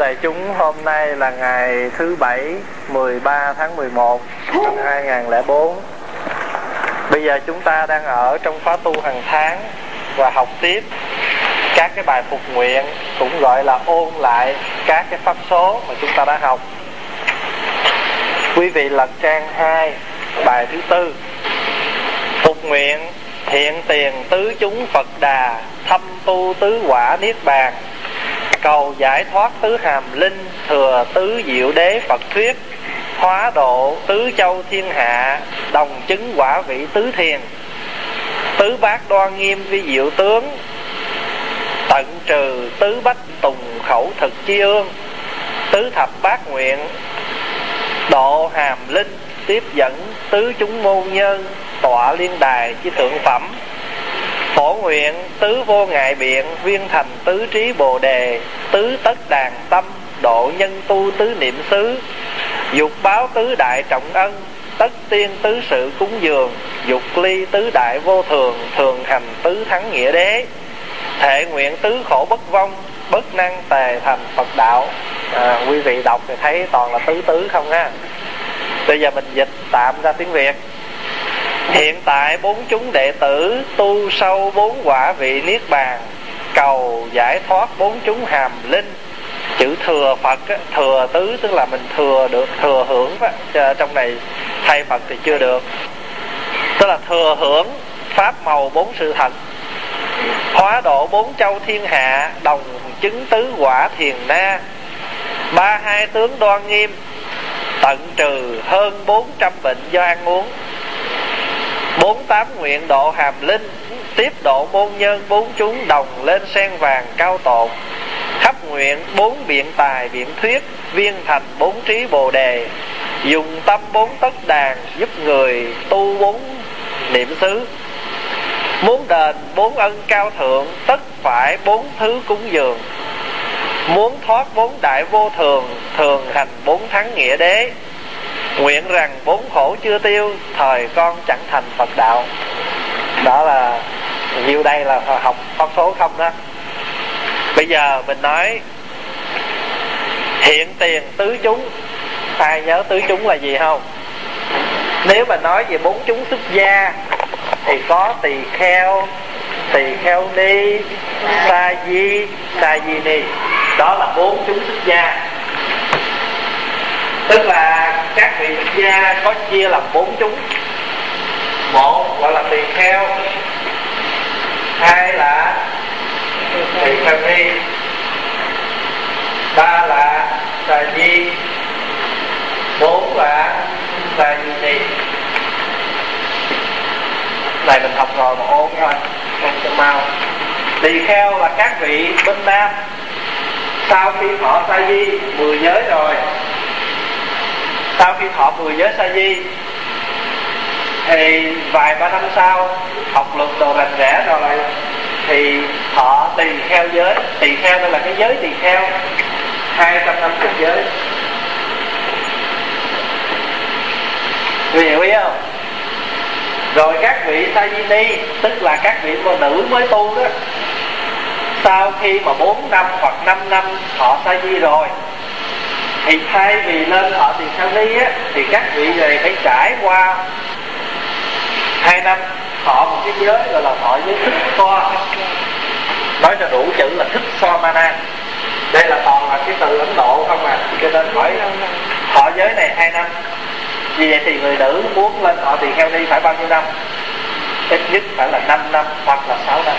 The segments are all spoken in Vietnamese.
đại chúng, hôm nay là ngày thứ Bảy 13 tháng 11 năm 2004 Bây giờ chúng ta đang ở trong khóa tu hàng tháng Và học tiếp các cái bài phục nguyện Cũng gọi là ôn lại các cái pháp số mà chúng ta đã học. Quý vị lật trang 2 Bài thứ tư. Phục nguyện hiện tiền tứ chúng Phật Đà Thâm tu tứ quả Niết Bàn cầu giải thoát tứ hàm linh thừa tứ diệu đế phật thuyết, hóa độ tứ châu thiên hạ, đồng chứng quả vị tứ thiền. Tứ bát đoan nghiêm vi diệu tướng, tận trừ tứ bách tùng khẩu thực chi ương. Tứ thập bát nguyện, độ hàm linh tiếp dẫn tứ chúng môn nhân, tọa liên đài chi thượng phẩm phổ nguyện tứ vô ngại biện viên thành tứ trí bồ đề tứ tất đàn tâm độ nhân tu tứ niệm xứ. Dục báo tứ đại trọng ân tất tiên tứ sự cúng dường. Dục ly tứ đại vô thường thường hành tứ thắng nghĩa đế. Thể nguyện tứ khổ bất vong bất năng tề thành phật đạo. À, quý vị đọc thì thấy toàn là tứ tứ không ha? Bây giờ mình dịch tạm ra tiếng việt hiện tại bốn chúng đệ tử tu sâu bốn quả vị niết bàn cầu giải thoát bốn chúng hàm linh. Chữ thừa phật á, thừa tứ tức là mình thừa được thừa hưởng á. trong này thay phật thì chưa được. Tức là thừa hưởng pháp màu bốn sự thật. Hóa độ bốn châu thiên hạ đồng chứng tứ quả thiền na. Ba hai tướng đoan nghiêm tận trừ hơn bốn trăm bệnh do ăn uống bốn tám nguyện độ hàm linh, tiếp độ môn nhân, bốn chúng đồng lên sen vàng cao tột. Khắp nguyện, bốn biện tài, biện thuyết, viên thành bốn trí bồ đề. Dùng tâm bốn tất đàn, giúp người tu bốn niệm xứ. Muốn đền bốn ân cao thượng, tất phải bốn thứ cúng dường. Muốn thoát bốn đại vô thường thường hành bốn thắng nghĩa đế nguyện rằng bốn khổ chưa tiêu, thời con chẳng thành phật đạo. Đó là, nhiêu đây là học pháp số không đó. Bây giờ mình nói, hiện tiền tứ chúng. Ai nhớ tứ chúng là gì không? Nếu mà nói về bốn chúng xuất gia, thì có tỳ kheo tỳ kheo ni, sa di sa di ni. Đó là bốn chúng xuất gia tức là các vị xuất gia có chia làm bốn chúng. Một gọi là tỳ kheo, hai là tỳ kheo ni, ba là tà di, bốn là tà di ni. Này, mình học rồi, mà ôn thôi không cho mau. Tỳ kheo là các vị bên nam. Sau khi họ sa di, mười giới rồi sau khi thọ 10 giới sa di, thì vài ba năm sau, học luật đồ rành rẽ rồi, thì thọ tỳ kheo giới. Tỳ kheo đây là cái giới tỳ kheo, hai trăm năm chục giới. Vì hiểu ý không? Rồi các vị sa di ni, tức là các vị cô nữ mới tu đó, sau khi mà 4 năm hoặc 5 năm họ sa di rồi thì thay vì lên họ tiền sao ni á, thì các vị này phải trải qua hai năm thọ một cái giới gọi là thọ giới thức so nói cho đủ chữ là thức so mana đây là toàn là cái từ ấn độ không à cho nên hỏi thọ giới này hai năm. Vì vậy thì người nữ muốn lên thọ tiền heo ni phải bao nhiêu năm? Ít nhất phải là 5 năm hoặc là 6 năm.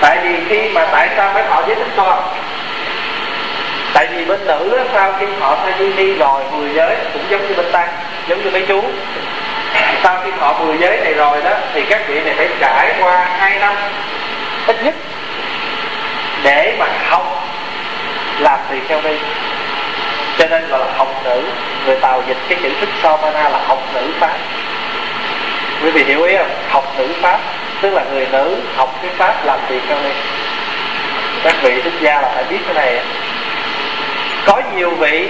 Tại vì khi mà tại sao phải thọ giới thức so tại vì bên nữ đó, sau khi họ thay di ni rồi mười giới cũng giống như bên tăng giống như mấy chú. Sau khi họ mười giới này rồi đó thì các vị này phải trải qua hai năm ít nhất để mà học làm tỳ kheo đi cho nên gọi là học nữ người tàu dịch cái chữ thức so là học nữ pháp. Quý vị hiểu ý không? Học nữ pháp tức là người nữ học cái pháp làm tỳ kheo đi các vị thích gia là phải biết cái này có nhiều vị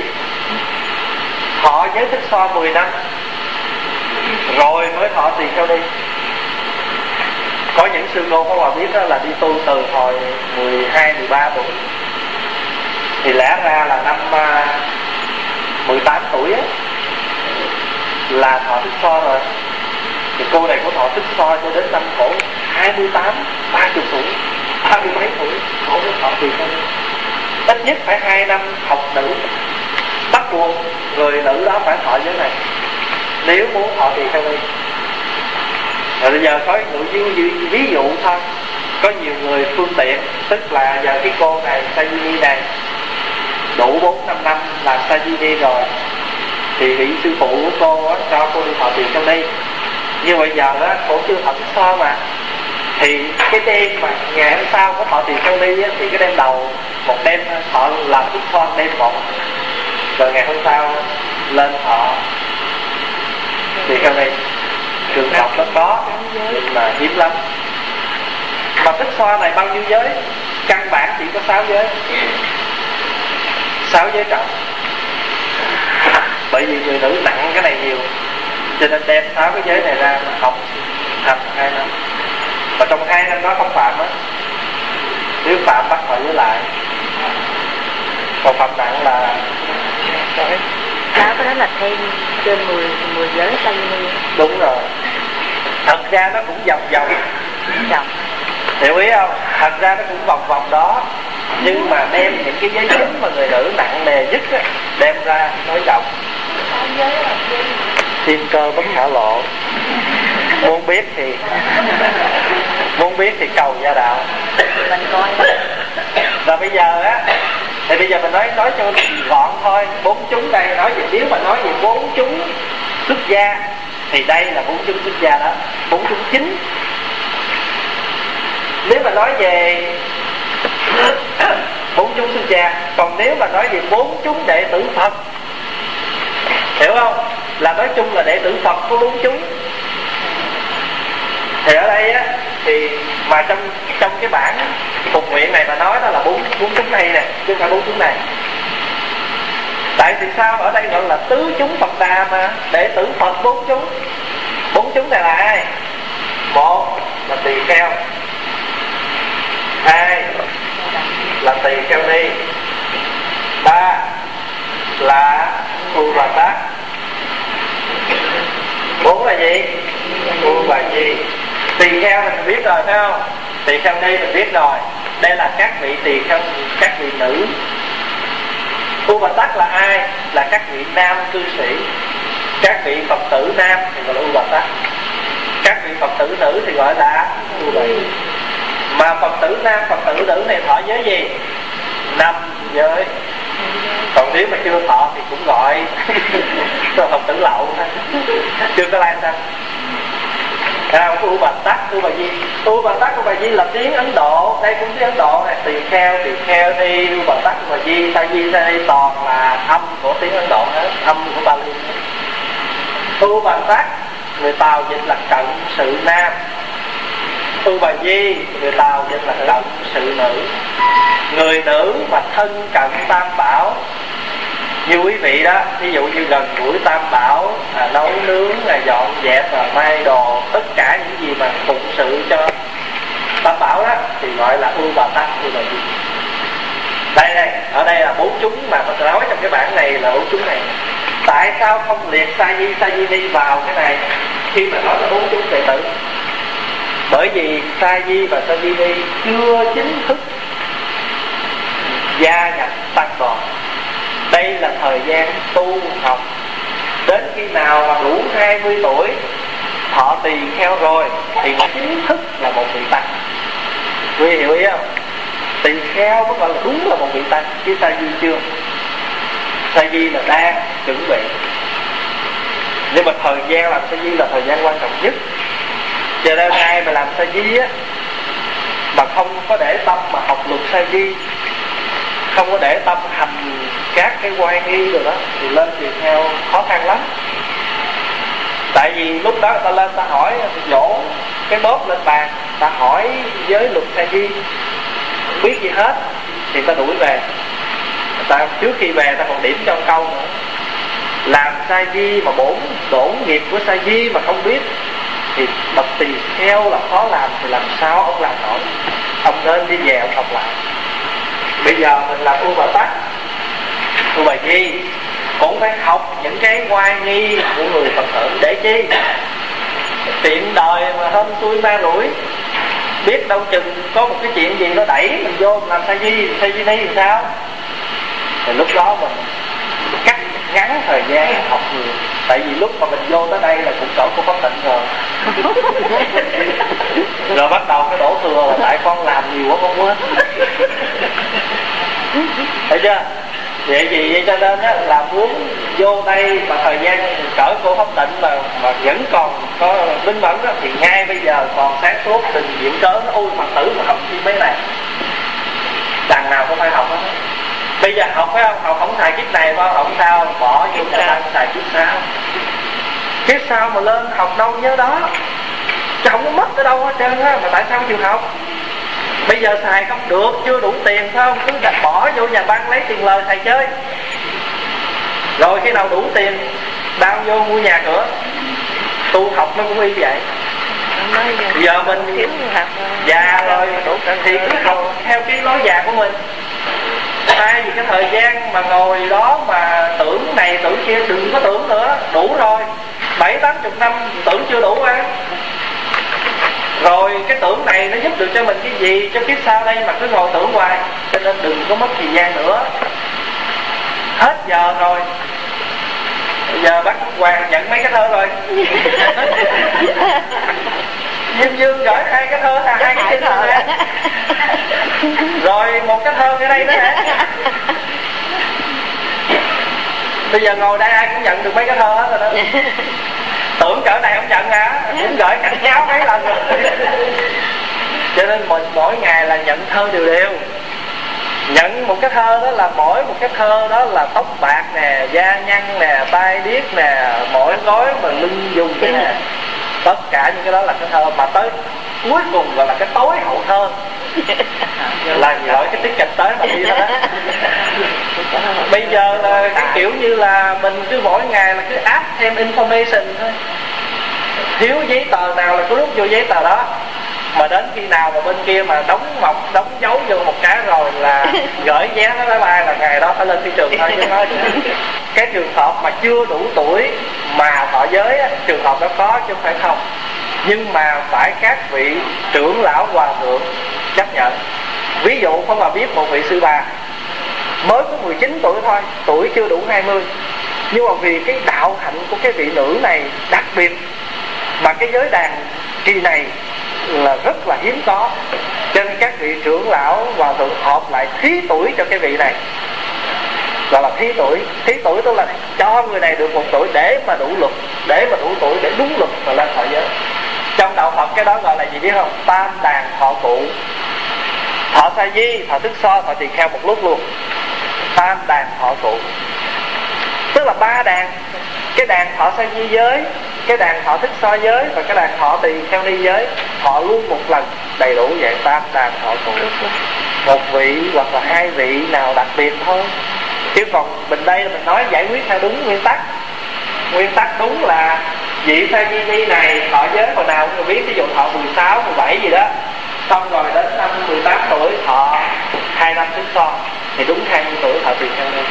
họ giới thích so 10 năm rồi mới thọ tỳ kheo đi. Có những sư cô có bà biết đó là đi tu từ hồi 12, 13 tuổi. Thì lẽ ra là năm à, 18 tuổi ấy, là thọ tích so rồi. Thì cô này có thọ tích so cho đến năm cổ 28 30 tuổi 30 mấy tuổi cổ mới thọ tỳ kheo ít nhất phải hai năm học nữ bắt buộc người nữ đó phải thọ giới này. Nếu muốn thọ thì theo ni rồi bây giờ có những dung ví, ví dụ thôi. Có nhiều người phương tiện tức là giờ cái cô này Sajini này đủ bốn năm năm làm Sajini rồi thì vị sư phụ của cô đó, cho cô đi thọ tiền trong đây. Nhưng bây giờ á cô chưa thật so mà thì cái đêm mà ngày hôm sau có thọ tiền trong đi á, thì cái đêm đầu một đêm họ làm thức con đêm một. Rồi ngày hôm sau lên thọ. Thì theo đây trường học nó có nhưng mà hiếm lắm. Mà tích xoa này bao nhiêu giới? Căn bản chỉ có sáu giới. Sáu giới trọng. Bởi vì người nữ nặng cái này nhiều cho nên đem sáu cái giới này ra mà học thành hai năm mà trong hai năm đó không phạm á nếu phạm bắt họ với lại còn phạm nặng là sáu cái đó là thêm trên 10 10 giới sa đúng rồi. Thật ra nó cũng vòng vòng. Vòng. Hiểu ý không? Thật ra nó cũng vòng vòng đó. Nhưng mà đem những cái giấy chính mà người nữ nặng nề nhất á, đem ra nói chồng thiên cơ bất khả lộ. Muốn biết thì muốn biết thì cầu gia đạo. Mình coi. Và bây giờ á thì bây giờ mình nói nói cho gọn thôi. Bốn chúng đây, nói về nếu mà nói về bốn chúng xuất gia, thì đây là bốn chúng xuất gia đó. Bốn chúng chính. Nếu mà nói về bốn chúng xuất gia, còn nếu mà nói về bốn chúng đệ tử phật, hiểu không? Là nói chung là đệ tử phật có bốn chúng. Thì ở đây á thì mà trong trong cái bản phục nguyện này mà nói đó là bốn bốn chúng này nè, chứ không phải bốn chúng này. Tại vì sao? Ở đây gọi là tứ chúng phật đà mà, đệ tử phật bốn chúng. Bốn chúng này là ai? Một là tỳ kheo, hai là tỳ kheo ni, ba là u bà tát. Bốn là gì? U bà gì tỳ kheo mình biết rồi, phải không? Tỳ kheo ni mình biết rồi. Đây là các vị tỳ kheo, các vị nữ. Tu bà tát là ai? Là các vị nam cư sĩ. Các vị phật tử nam thì gọi là u bà tát các vị phật tử nữ thì gọi là u bà mà phật tử nam, phật tử nữ này thọ giới gì? Năm giới. Còn nếu mà chưa thọ thì cũng gọi phật tử lậu chưa có lai sanh sao u bà tắc u bà di. U bà tắc u bà di là tiếng ấn độ. Đây cũng tiếng ấn độ này. Tỳ kheo tỳ kheo đi u bà tắc u bà di. Sa di sa di toàn là âm của tiếng ấn độ hết, âm của bali u bà tắc, người tàu dịch là cận sự nam. Tu bà di, người tàu dịch là cận sự nữ. Người nữ mà thân cận tam bảo như quý vị đó ví dụ như gần gũi tam bảo à, nấu nướng là dọn dẹp và may đồ tất cả những gì mà phụng sự cho tam bảo đó thì gọi là u bà tắc u bà di. Đây đây ở đây là bốn chúng mà mình nói trong cái bản này là bốn chúng này. Tại sao không liệt sa di sa di ni vào cái này khi mà nói là bốn chúng đệ tử? Bởi vì sa di và sa di ni chưa chính thức gia nhập tăng đoàn đây là thời gian tu học. Đến khi nào mà đủ 20 tuổi, thọ tỳ kheo rồi, thì chính thức là một vị tăng. Quý hiểu ý không? Tỳ kheo mới gọi là đúng là một vị tăng, chứ sa di chưa. Sa di là đang chuẩn bị. Nhưng mà thời gian làm sa di là thời gian quan trọng nhất. Cho nên ai mà làm sa di á, mà không có để tâm mà học luật sa di không có để tâm hành các cái quan nghi rồi đó, thì lên tỳ theo khó khăn lắm. Tại vì lúc đó người ta lên, ta hỏi dỗ cái bóp lên bàn, ta hỏi với luật sa di, không biết gì hết, thì ta đuổi về. Ta trước khi về, ta còn điểm cho một câu nữa. Làm sa di mà bổn bổn nghiệp của sa di mà không biết, thì bậc tỳ theo là khó làm, thì làm sao ông làm nổi? Ông nên đi về, ông học lại bây giờ mình làm u bà tắc tu bà di cũng phải học những cái oai nghi của người phật tử để chi? Tiện đời mà hôm tôi ma rủi biết đâu chừng có một cái chuyện gì nó đẩy mình vô mình làm sa di sa di ni thì sao? Thì lúc đó mình cắt ngắn thời gian học người, tại vì lúc mà mình vô tới đây là cũng cỡ của pháp tịnh rồi. rồi bắt đầu cái đổ thừa là tại con làm nhiều quá con quên. Thấy chưa? Vậy gì vậy cho nên á, là muốn vô đây mà thời gian cỡ cô pháp tịnh mà mà vẫn còn có minh mẫn đó, thì ngay bây giờ còn sáng suốt trình diễn cớ nó ôi phật tử mà học chi mấy này đằng nào cũng phải học hết. Bây giờ học phải không? Học không xài kiếp này phải không sao? Bỏ vô xài kiếp sau. Kiếp sau mà lên học đâu nhớ đó chứ không có mất ở đâu hết trơn á, mà tại sao chịu học? Bây giờ xài không được, chưa đủ tiền, phải không? Cứ đặt bỏ vô nhà băng lấy tiền lời xài chơi. Rồi khi nào đủ tiền đau vô mua nhà cửa. Tu học nó cũng y vậy. Giờ mình già rồi, thì cứ học theo cái lối già của mình. Thay vì cái thời gian mà ngồi đó mà tưởng này, tưởng kia, đừng có tưởng nữa. Đủ rồi. Bảy tám chục năm, tưởng chưa đủ á rồi cái tưởng này nó giúp được cho mình cái gì? Cho kiếp sau đây mà cứ ngồi tưởng hoài cho nên đừng có mất thời gian nữa. Hết giờ rồi. Bây giờ bắt hoàng nhận mấy cái thơ rồi? Diêm Dương gửi hai cái thơ là hai cái rồi nè Rồi một cái thơ ở đây nữa nè Bây giờ ngồi đây ai cũng nhận được mấy cái thơ hết rồi đó Tưởng cỡ này không nhận hả? Cũng gửi cảnh cáo mấy lần rồi. Cho nên mình mỗi ngày là nhận thơ đều đều. Nhận một cái thơ đó là mỗi một cái thơ đó là tóc bạc nè da nhăn nè tai điếc nè mỗi gối mà lưng dùng cái nè. Tất cả những cái đó là cái thơ mà tới cuối cùng gọi là cái tối hậu thơ. Là gọi cái tiết kịch tới mà đi thôi đó bây giờ là cái kiểu như là mình cứ mỗi ngày là cứ áp thêm information thôi. Thiếu giấy tờ nào là cứ lúc vô giấy tờ đó. Mà đến khi nào mà bên kia mà đóng mọc đóng dấu vô một cái rồi là gửi vé nó máy bay là ngày đó phải lên thị trường thôi chứ nói cái trường hợp mà chưa đủ tuổi mà thọ giới trường hợp đó có chứ không phải không. Nhưng mà phải các vị trưởng lão hòa thượng chấp nhận. Ví dụ không mà biết một vị sư bà mới có 19 tuổi thôi, tuổi chưa đủ 20 nhưng mà vì cái đạo hạnh của cái vị nữ này đặc biệt, mà cái giới đàn kỳ này là rất là hiếm có. Cho nên các vị trưởng lão hòa thượng họp lại thí tuổi cho cái vị này. Gọi là thí tuổi. Thí tuổi tức là cho người này được một tuổi để mà đủ luật để mà đủ tuổi để đúng luật mà lên thọ giới. Trong đạo phật cái đó gọi là gì biết không? Tam đàn thọ cụ thọ sa di thọ thức so thọ tỳ kheo một lúc luôn. Tam đàn thọ cụ tức là ba đàn. Cái đàn thọ sa di giới cái đàn thọ thức so giới và cái đàn thọ tỳ kheo ni giới họ luôn một lần đầy đủ dạng tam đàn thọ cụ một vị hoặc là hai vị nào đặc biệt thôi. Chứ còn mình đây mình nói giải quyết theo đúng nguyên tắc. Nguyên tắc đúng là vị sa di ni này thọ giới hồi nào cũng biết ví dụ thọ 16, 17 gì đó xong rồi đến năm 18 tuổi thọ hai năm thức so thì đúng 20 tuổi thọ tỳ kheo ni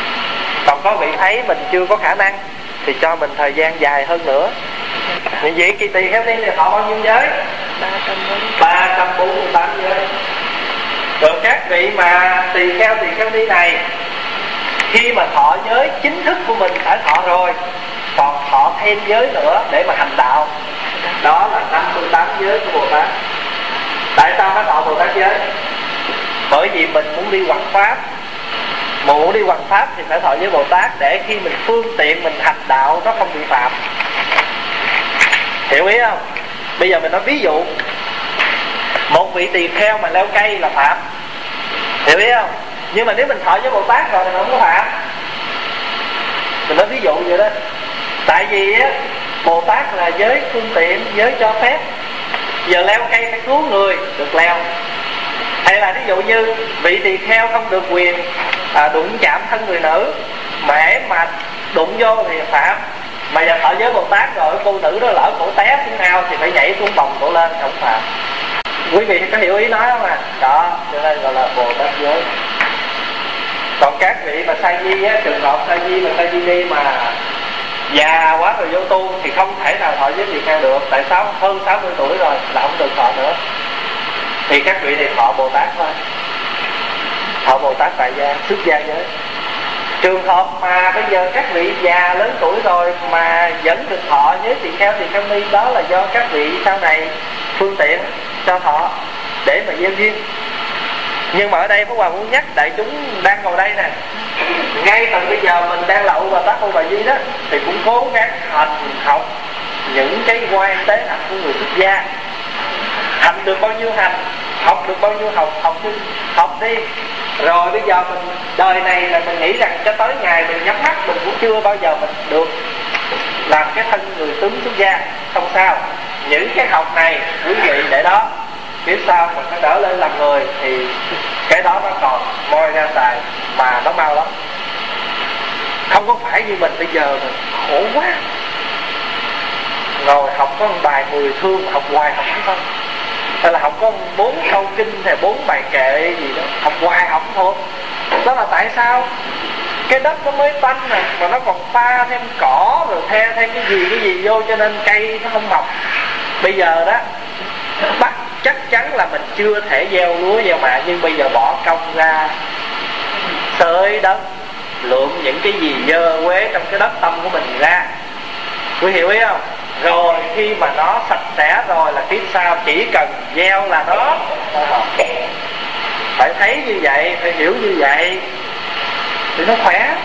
còn có vị thấy mình chưa có khả năng thì cho mình thời gian dài hơn nữa. Như vậy kỳ tỳ kheo ni thì họ bao nhiêu giới? 348 giới. Rồi các vị mà tỳ kheo tỳ kheo ni này khi mà thọ giới chính thức của mình đã thọ rồi còn thọ thêm giới nữa để mà hành đạo. Đó là 58 giới của Bồ Tát tại sao phải thọ Bồ Tát giới? Bởi vì mình muốn đi hoằng pháp. Mà muốn đi hoằng pháp thì phải thọ với Bồ Tát để khi mình phương tiện, mình hành đạo, nó không bị phạm. Hiểu ý không? Bây giờ mình nói ví dụ. Một vị tỳ kheo mà leo cây là phạm. Hiểu ý không? Nhưng mà nếu mình thọ với bồ tát rồi thì mình không có phạm. Mình nói ví dụ vậy đó. Tại vì á, bồ tát là giới phương tiện, giới cho phép giờ leo cây phải cứu người được leo. Hay là ví dụ như vị tỳ kheo không được quyền à, đụng chạm thân người nữ mà mà đụng vô thì phạm. Mà giờ thọ giới bồ tát rồi cô nữ đó lỡ cổ té xuống ao thì phải nhảy xuống bồng cổ lên không phạm. Quý vị có hiểu ý nói không à đó cho nên gọi là bồ tát giới. Còn các vị mà sa di á trường hợp sa di mà sa di đi mà già quá rồi vô tu thì không thể nào thọ giới tỳ kheo được. Tại sao hơn 60 tuổi rồi là không được thọ nữa. Thì các vị thì thọ bồ tát thôi. Thọ bồ tát tại gia, xuất gia giới. Trường hợp mà bây giờ các vị già lớn tuổi rồi mà vẫn được thọ với tỳ kheo thì kheo ni, đó là do các vị sau này phương tiện cho thọ để mà gieo duyên nhưng mà ở đây Pháp Hòa muốn nhắc đại chúng đang ngồi đây nè. Ngay từ bây giờ mình đang lậu và tác ô bà di đó, thì cũng cố gắng hành học những cái quan tế hạnh của người xuất gia. Hành được bao nhiêu hành, học được bao nhiêu học học đi học đi. Rồi bây giờ mình, đời này là mình nghĩ rằng cho tới ngày mình nhắm mắt, mình cũng chưa bao giờ mình được làm cái thân người tướng xuất gia. Không sao. Những cái học này quý vị để đó phía sau mình nó đỡ lên làm người thì cái đó nó còn moi ra xài mà nó mau lắm. Không có phải như mình bây giờ mình khổ quá. Ngồi học có một bài mười thương, học hoài học không thôi hay là học có bốn câu kinh hay bốn bài kệ gì đó, học hoài học thôi. Đó là tại sao? Cái đất nó mới tanh nè, mà nó còn pha thêm cỏ rồi the thêm cái gì cái gì vô cho nên cây nó không mọc. Bây giờ đó, bắt chắc chắn là mình chưa thể gieo lúa gieo mạ, nhưng bây giờ bỏ công ra, tới đất, lượm những cái gì dơ quế trong cái đất tâm của mình ra. Quý hiểu ý không? Rồi khi mà nó sạch sẽ rồi là kiếp sau chỉ cần gieo là nó phải thấy như vậy, phải hiểu như vậy, thì nó khỏe.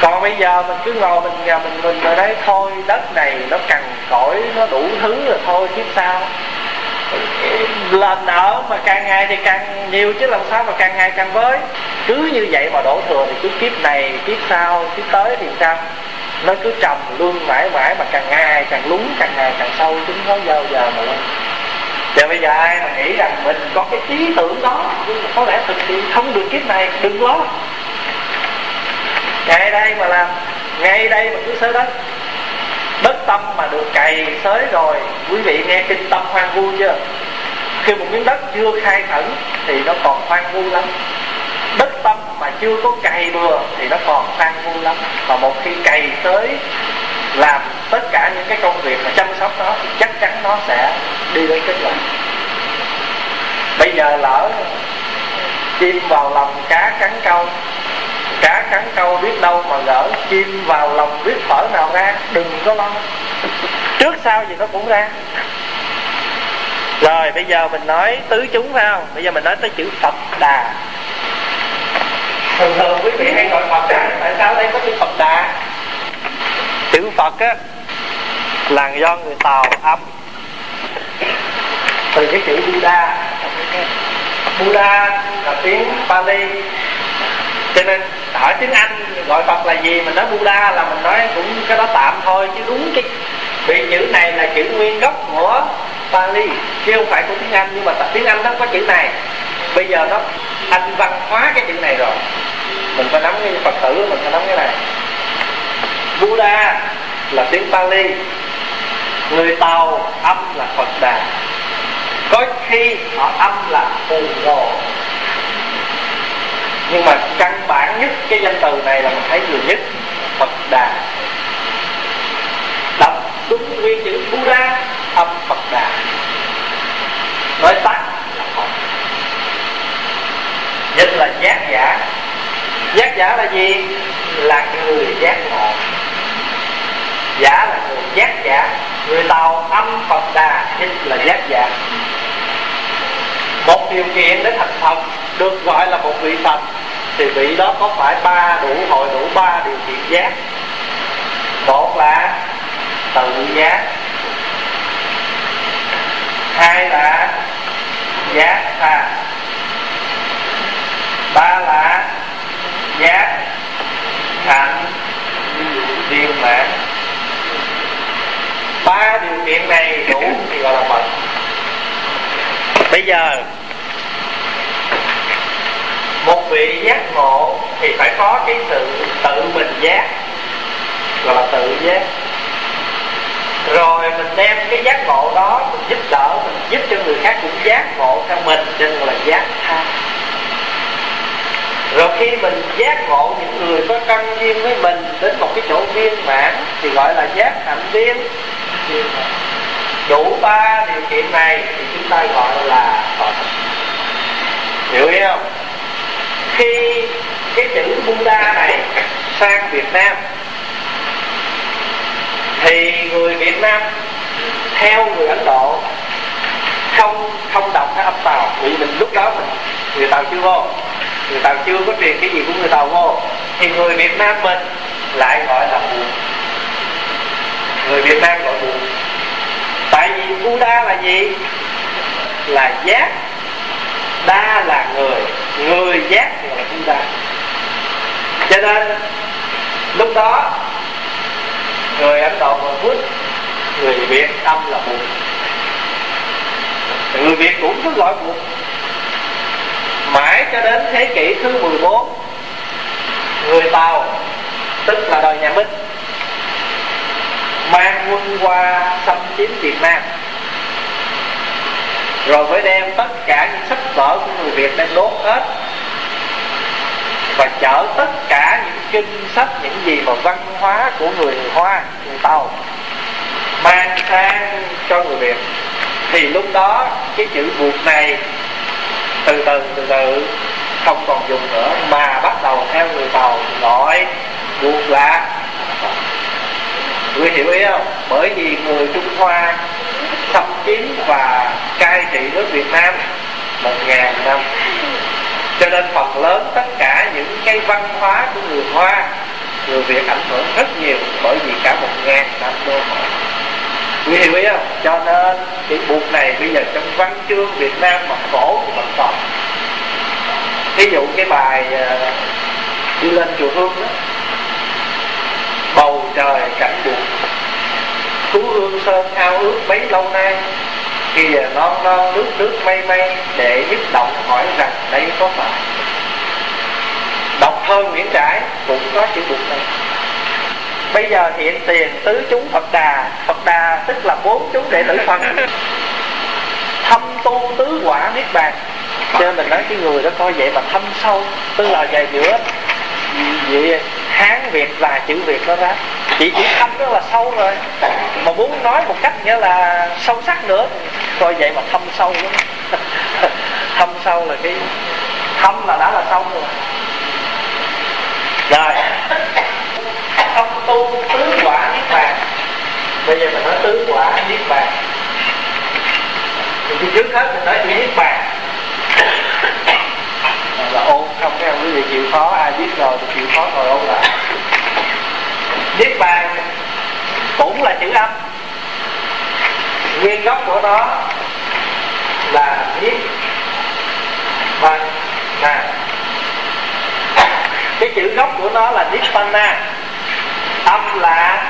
Còn bây giờ mình cứ ngồi mình nhà mình mình ở đây, thôi đất này nó cằn cỗi, nó đủ thứ rồi thôi, kiếp sau lên ở mà càng ngày thì càng nhiều, chứ làm sao mà càng ngày càng với. Cứ như vậy mà đổ thừa thì cứ kiếp này, kiếp sau, kiếp tới thì sao? Nó cứ trầm luôn mãi mãi mà càng ngày càng lún, càng ngày càng sâu chúng nó giờ giờ mà lên Giờ bây giờ ai mà nghĩ rằng mình có cái ý tưởng đó, Nhưng mà có lẽ thực hiện không được kiếp này, Đừng lo. Ngay đây mà làm, Ngay đây mà cứ sới đất. Đất tâm mà được cày xới rồi. Quý vị nghe kinh tâm hoang vu chưa? Khi một miếng đất chưa khai khẩn Thì nó còn hoang vu lắm. Đất tâm mà chưa có cày bừa thì nó còn hoang vu lắm. Và một khi cày tới làm tất cả những cái công việc mà chăm sóc nó, thì chắc chắn nó sẽ đi đến kết quả. Bây giờ lỡ chim vào lòng cá cắn câu cá cắn câu biết đâu mà gỡ chim vào lòng biết phở nào ra đừng có lo. Trước sau gì nó cũng ra. Rồi bây giờ mình nói tứ chúng phải không? Bây giờ mình nói tới chữ phật đà. Thường thường quý vị hay gọi phật đà tại sao đây có chữ phật đà? Chữ phật á là do người tàu âm. Từ cái chữ buddha. Buddha là tiếng pali cho nên hỏi tiếng anh gọi phật là gì mình nói buddha là mình nói cũng cái đó tạm thôi, chứ đúng cái vì chữ này là chữ nguyên gốc của pali, chứ không phải của tiếng anh. Nhưng mà tiếng anh nó có chữ này. Bây giờ nó anh văn hóa cái chữ này rồi. Mình phải nắm cái phật tử, mình phải nắm cái này. Buddha là tiếng pali, người tàu âm là phật đà. Có khi họ âm là phù đồ nhưng mà căn bản nhất cái danh từ này là mình thấy nhiều nhất, phật đà. Đọc đúng nguyên chữ buddha, âm phật đà. Nói tắt là phật. Dịch là giác giả. Giác giả là gì? Là người giác ngộ. Giả là người giác giả. Người tàu âm phật đà dịch là giác giả. Một điều kiện để thành phật được gọi là một vị phật thì vị đó có phải ba đủ hội, đủ ba điều kiện giác? Một là tự giác, hai là giác tha, ba là giác hạnh viên mãn. Ba điều kiện này đủ thì gọi là mật. Bây giờ một vị giác ngộ thì phải có cái sự tự mình giác, gọi là tự giác. Rồi mình đem cái giác ngộ đó mình giúp đỡ, mình giúp cho người khác cũng giác ngộ theo mình, cho nên là giác tha. Rồi khi mình giác ngộ, những người có căn duyên với mình đến một cái chỗ viên mãn thì gọi là giác hạnh viên. Đủ ba điều kiện này thì chúng ta gọi là phật. Hiểu ý không? Khi cái chữ Buddha này sang Việt Nam, thì người Việt Nam theo người Ấn Độ không không đọc cái âm tàu vì mình lúc đó mình, người tàu chưa vô, người tàu chưa có truyền cái gì của người tàu vô, thì người Việt Nam mình lại gọi là buồn. Người Việt Nam gọi buồn. Tại vì Buddha là gì? Là giác. Đa là người người giác là chúng ta, cho nên lúc đó người ấn độ gọi phước, người việt tâm là buồn. Người việt cũng cứ gọi buồn. Mãi cho đến thế kỷ thứ 14 người tàu tức là đời nhà minh mang quân qua xâm chiếm việt nam rồi mới đem tất cả những sách vở của người việt đem đốt hết. Và chở tất cả những kinh sách, những gì mà văn hóa của người hoa, người tàu mang sang cho người việt. Thì lúc đó, cái chữ buộc này từ từ từ từ, không còn dùng nữa, mà bắt đầu theo người tàu gọi buộc là. Người hiểu ý không? Bởi vì người trung hoa xâm chiếm và cai trị nước việt nam một ngàn năm. Cho nên phần lớn tất cả những cái văn hóa của người hoa, người việt ảnh hưởng rất nhiều bởi vì cả một ngàn năm đô hội quý hiểu ý không? Cho nên cái buộc này bây giờ trong văn chương việt nam mà cổ vẫn còn ví dụ cái bài ờ, đi lên chùa hương đó. Bầu trời cảnh buồn thú hương sơn ao ước mấy lâu nay, khi giờ non non nước nước mây mây để nhức động hỏi rằng đây có phải. Đọc thơ nguyễn trãi cũng có chữ buộc này. Bây giờ hiện tiền tứ chúng phật đà phật đà tức là bốn chúng đệ tử phật. Thâm tu tứ quả niết bàn. Cho nên mình nói cái người đó coi vậy mà thâm sâu, tức là về giữa vậy hán việt và chữ việt nó ra chỉ chỉ thâm đó là sâu rồi. Mà muốn nói một cách nghĩa là sâu sắc nữa. Coi vậy mà thâm sâu lắm. Thâm sâu là cái thâm là đã là sâu rồi. Rồi. Thâm tu tứ quả niết bàn. Bây giờ mình nói tứ quả niết bàn. Thì trước hết mình nói chữ niết bàn. Là ôn không, cái quý vị chịu khó, ai biết rồi thì chịu khó rồi ôn lại niết bàn cũng là chữ âm. Nguyên gốc của nó là niết bàn nè cái chữ gốc của nó là nibbana âm là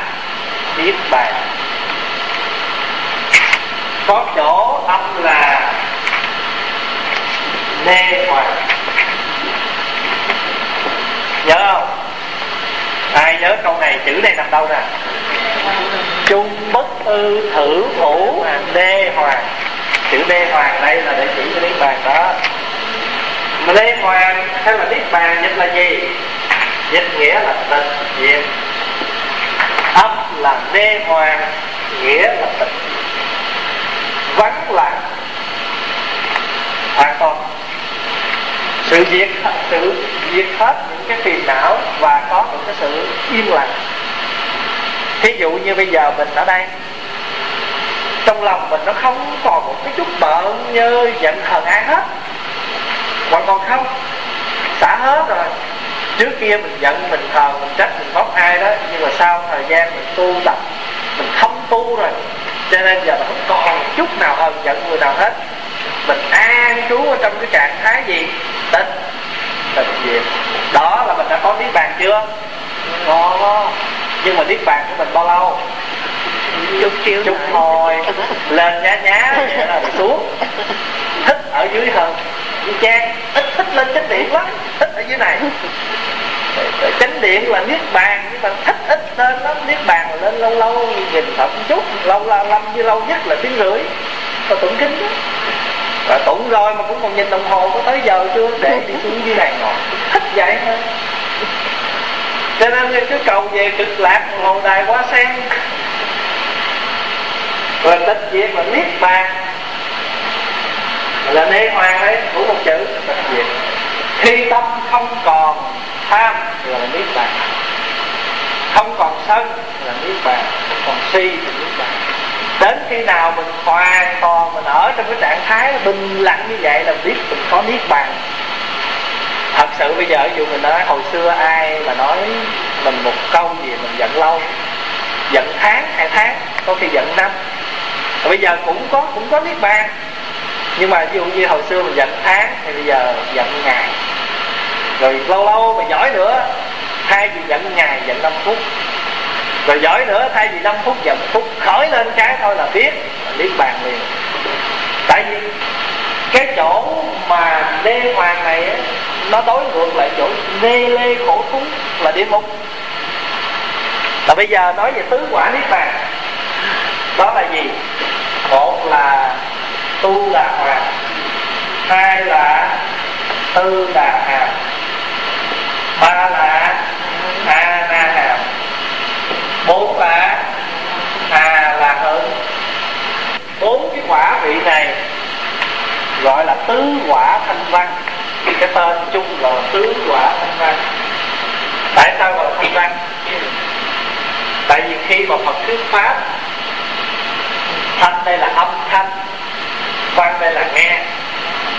niết bàn. Có chỗ âm là nê hoàng. Nhớ không? Ai nhớ câu này, chữ này nằm đâu nè? Chung bất ư thử thủ đê hoàng. Chữ đê hoàng đây là để chỉ cho niết bàn đó. Mà đê hoàng hay là niết bàn dịch là gì? Dịch nghĩa là tịch diệt. Âm là đê hoàng, nghĩa là tịch. Vắng lặng hoàn toàn sự diệt, sự diệt hết những cái phiền não và có một cái sự yên lặng. Thí dụ như bây giờ mình ở đây, trong lòng mình nó không còn một cái chút bận như giận hờn ai hết. Hoặc còn không, xả hết rồi. Trước kia mình giận, mình thờ, mình trách, mình móc ai đó, nhưng mà sau thời gian mình tu tập, mình không tu rồi, cho nên giờ mình không còn chút nào hờn giận người nào hết. Mình an trú ở trong cái trạng thái gì? Tịch tịch diệt đó là mình đã có niết bàn chưa? Có. Nhưng mà niết bàn của mình bao lâu? Chục triệu chút thôi. Lên nhá nhá vậy là xuống. Thích ở dưới hơn. Trang ít thích lên chánh điện lắm. Thích ở dưới này. Chánh điện là niết bàn nhưng mà thích ít lên lắm. Niết bàn là lên lâu lâu nhìn thậm chút lâu là lâm như lâu nhất là tiếng rưỡi. Và tụng kinh đó và tụng rồi mà cũng còn nhìn đồng hồ có tới giờ chưa? Để đi xuống dưới này ngồi. Thích vậy thôi. Cho nên cứ cầu về cực lạc, hồ đài quá sen. Rồi tịch diệt là niết bàn. Là nê hoàng đấy, của một chữ. Tịch diệt khi tâm không còn tham, là niết bàn. Không còn sân, là niết bàn. Không còn si thì niết bàn đến khi nào mình hoàn toàn mình ở trong cái trạng thái bình lặng như vậy là biết mình có niết bàn. Thật sự bây giờ ví dụ mình nói, hồi xưa ai mà nói mình một câu gì mình giận lâu, giận tháng hai tháng, có khi giận năm. Bây giờ cũng có cũng có niết bàn. Nhưng mà ví dụ như hồi xưa mình giận tháng thì bây giờ giận ngày. Rồi lâu lâu mà giỏi nữa hai vì giận ngày, giận năm phút rồi giỏi nữa thay vì 5 phút giận phút khởi lên cái thôi là biết biết bàn liền. Tại vì cái chỗ mà đê hoàng này ấy, nó đối ngược lại chỗ nê lê khổ thú là địa ngục. Là bây giờ nói về tứ quả niết bàn đó là gì? Một là tu đà hoàng hai là tư đà hà ba là a na hàm bốn là a la hớn bốn cái quả vị này gọi là tứ quả thanh văn. Cái tên chung là tứ quả thanh văn. Tại sao gọi thanh văn? Tại vì khi mà phật thuyết pháp, thanh đây là âm thanh, văn đây là nghe.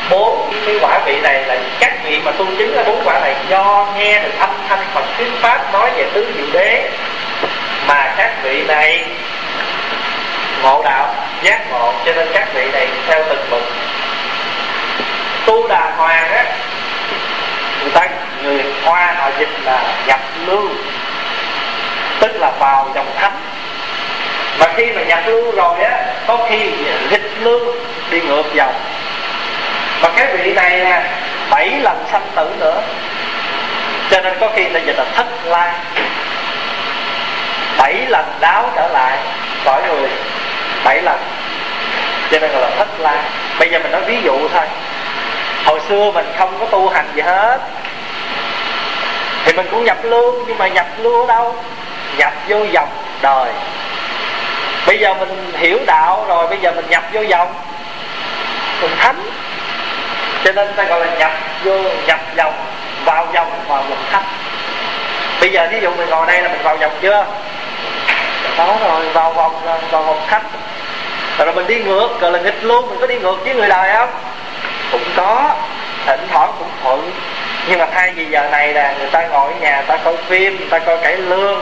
Bốn cái quả vị này là các vị mà tu chứng là bốn quả này do nghe được âm thanh Phật thuyết pháp nói về tứ diệu đế. Mà các vị này ngộ đạo giác ngộ cho nên các vị này theo từng bậc tu đà hoàng á, người ta, người hoa họ dịch là nhập lưu, tức là vào dòng thánh. Mà khi mà nhập lưu rồi á, có khi nghịch lưu, đi ngược dòng. Mà cái vị này nè bảy lần sanh tử nữa. Cho nên có khi ta dịch là thất lai. Bảy lần đáo trở lại cõi người bảy lần cho nên gọi là thất la bây giờ mình nói ví dụ thôi. Hồi xưa mình không có tu hành gì hết. Thì mình cũng nhập lưu, nhưng mà nhập lưu ở đâu? Nhập vô dòng đời. Bây giờ mình hiểu đạo rồi, bây giờ mình nhập vô dòng. Mình thánh. Cho nên ta gọi là nhập vô, nhập dòng, vào dòng vào dòng thánh. Bây giờ ví dụ mình ngồi đây là mình vào dòng chưa? Đó rồi, vào vòng vào vòng khách rồi mình đi ngược rồi là nghịch luôn. Mình có đi ngược với người đời không? Cũng có. Thỉnh thoảng cũng thuận. Nhưng mà thay vì giờ này là người ta ngồi ở nhà, người ta coi phim, người ta coi cải lương,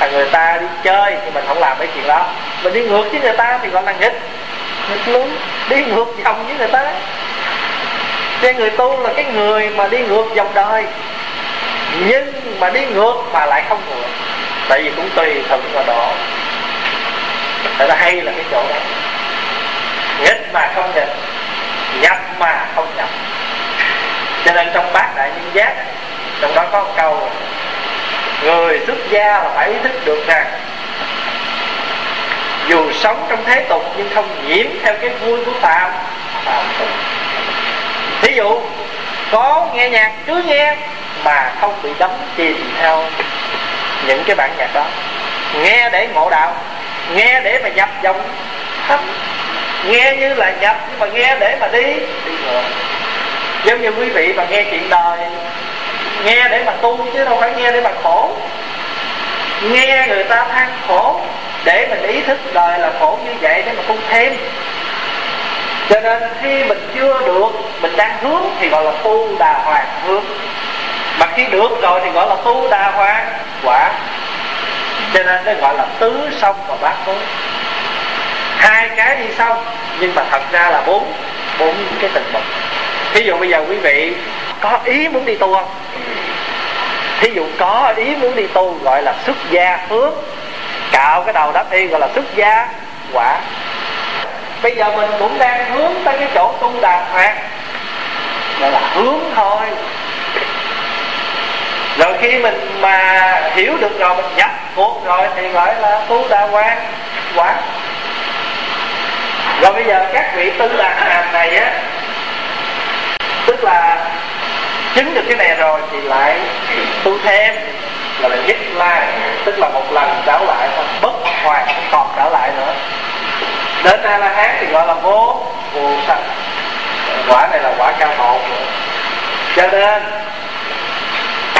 là người ta đi chơi, thì mình không làm mấy chuyện đó. Mình đi ngược với người ta thì gọi là nghịch. Nghịch luôn. Đi ngược dòng với người ta. Cho người tu là cái người mà đi ngược dòng đời. Nhưng mà đi ngược mà lại không ngược. Tại vì cũng tùy thuận và độ. Tại là hay là cái chỗ đó nghịch mà không nghịch nhập mà không nhập cho nên trong bát đại nhân giác, trong đó có một câu, người xuất gia là phải ý thức được rằng, dù sống trong thế tục nhưng không nhiễm theo cái vui của tạm. thí dụ, có nghe nhạc cứ nghe mà không bị đắm chìm theo những cái bản nhạc đó nghe để ngộ đạo, nghe để mà nhập dòng thấm nghe như là nhập, nhưng mà nghe để mà đi. Đi ngược giống như quý vị mà nghe chuyện đời, nghe để mà tu chứ đâu phải nghe để mà khổ. Nghe người ta than khổ, để mình ý thức đời là khổ như vậy để mà tu thêm. Cho nên khi mình chưa được, mình đang hướng thì gọi là tu đà hoàng hướng. Mà khi được rồi thì gọi là tu đà hoàng quả. Cho nên nó gọi là tứ sông và bát cối hai cái đi xong nhưng mà thật ra là bốn bốn cái tình bậc thí dụ bây giờ quý vị có ý muốn đi tu không? Thí dụ có ý muốn đi tu gọi là xuất gia phước, cạo cái đầu đắp y gọi là xuất gia quả. Bây giờ mình cũng đang hướng tới cái chỗ tu đàng hoàng gọi là hướng thôi. Rồi khi mình mà hiểu được rồi, mình nhập cuộc rồi thì gọi là tu đà hoàng quả và bây giờ các vị tư đà hàm này á, tức là chứng được cái này rồi thì lại tu thêm là lại nhất lai tức là một lần trở lại thôi bất hoàn không còn trở lại nữa. Đến a la hán thì gọi là vô vô sanh. Quả này là quả cao một. Cho nên,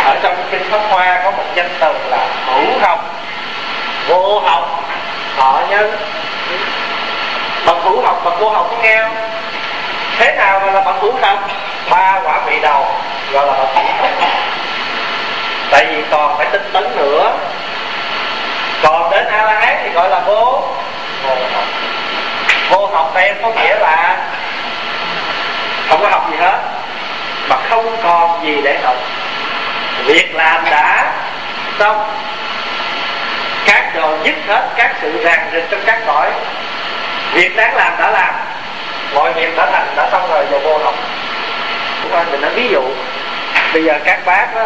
ở trong kinh pháp hoa có một danh từ là hữu học vô học thọ nhân bậc hữu học, bậc vô học có nghe không thế nào gọi là bậc hữu học ba quả vị đầu, gọi là bậc hữu học tại vì còn phải tinh tấn nữa. Còn đến a la hán thì gọi là vô vô học. Vô học đây có nghĩa là không có học gì hết, mà không còn gì để học. Việc làm đã xong. Các đồ dứt hết, các sự ràng rịch trong các cõi việc đáng làm đã làm. Mọi việc đã thành đã xong rồi giờ vô học chúng ta mình nói ví dụ bây giờ các bác đó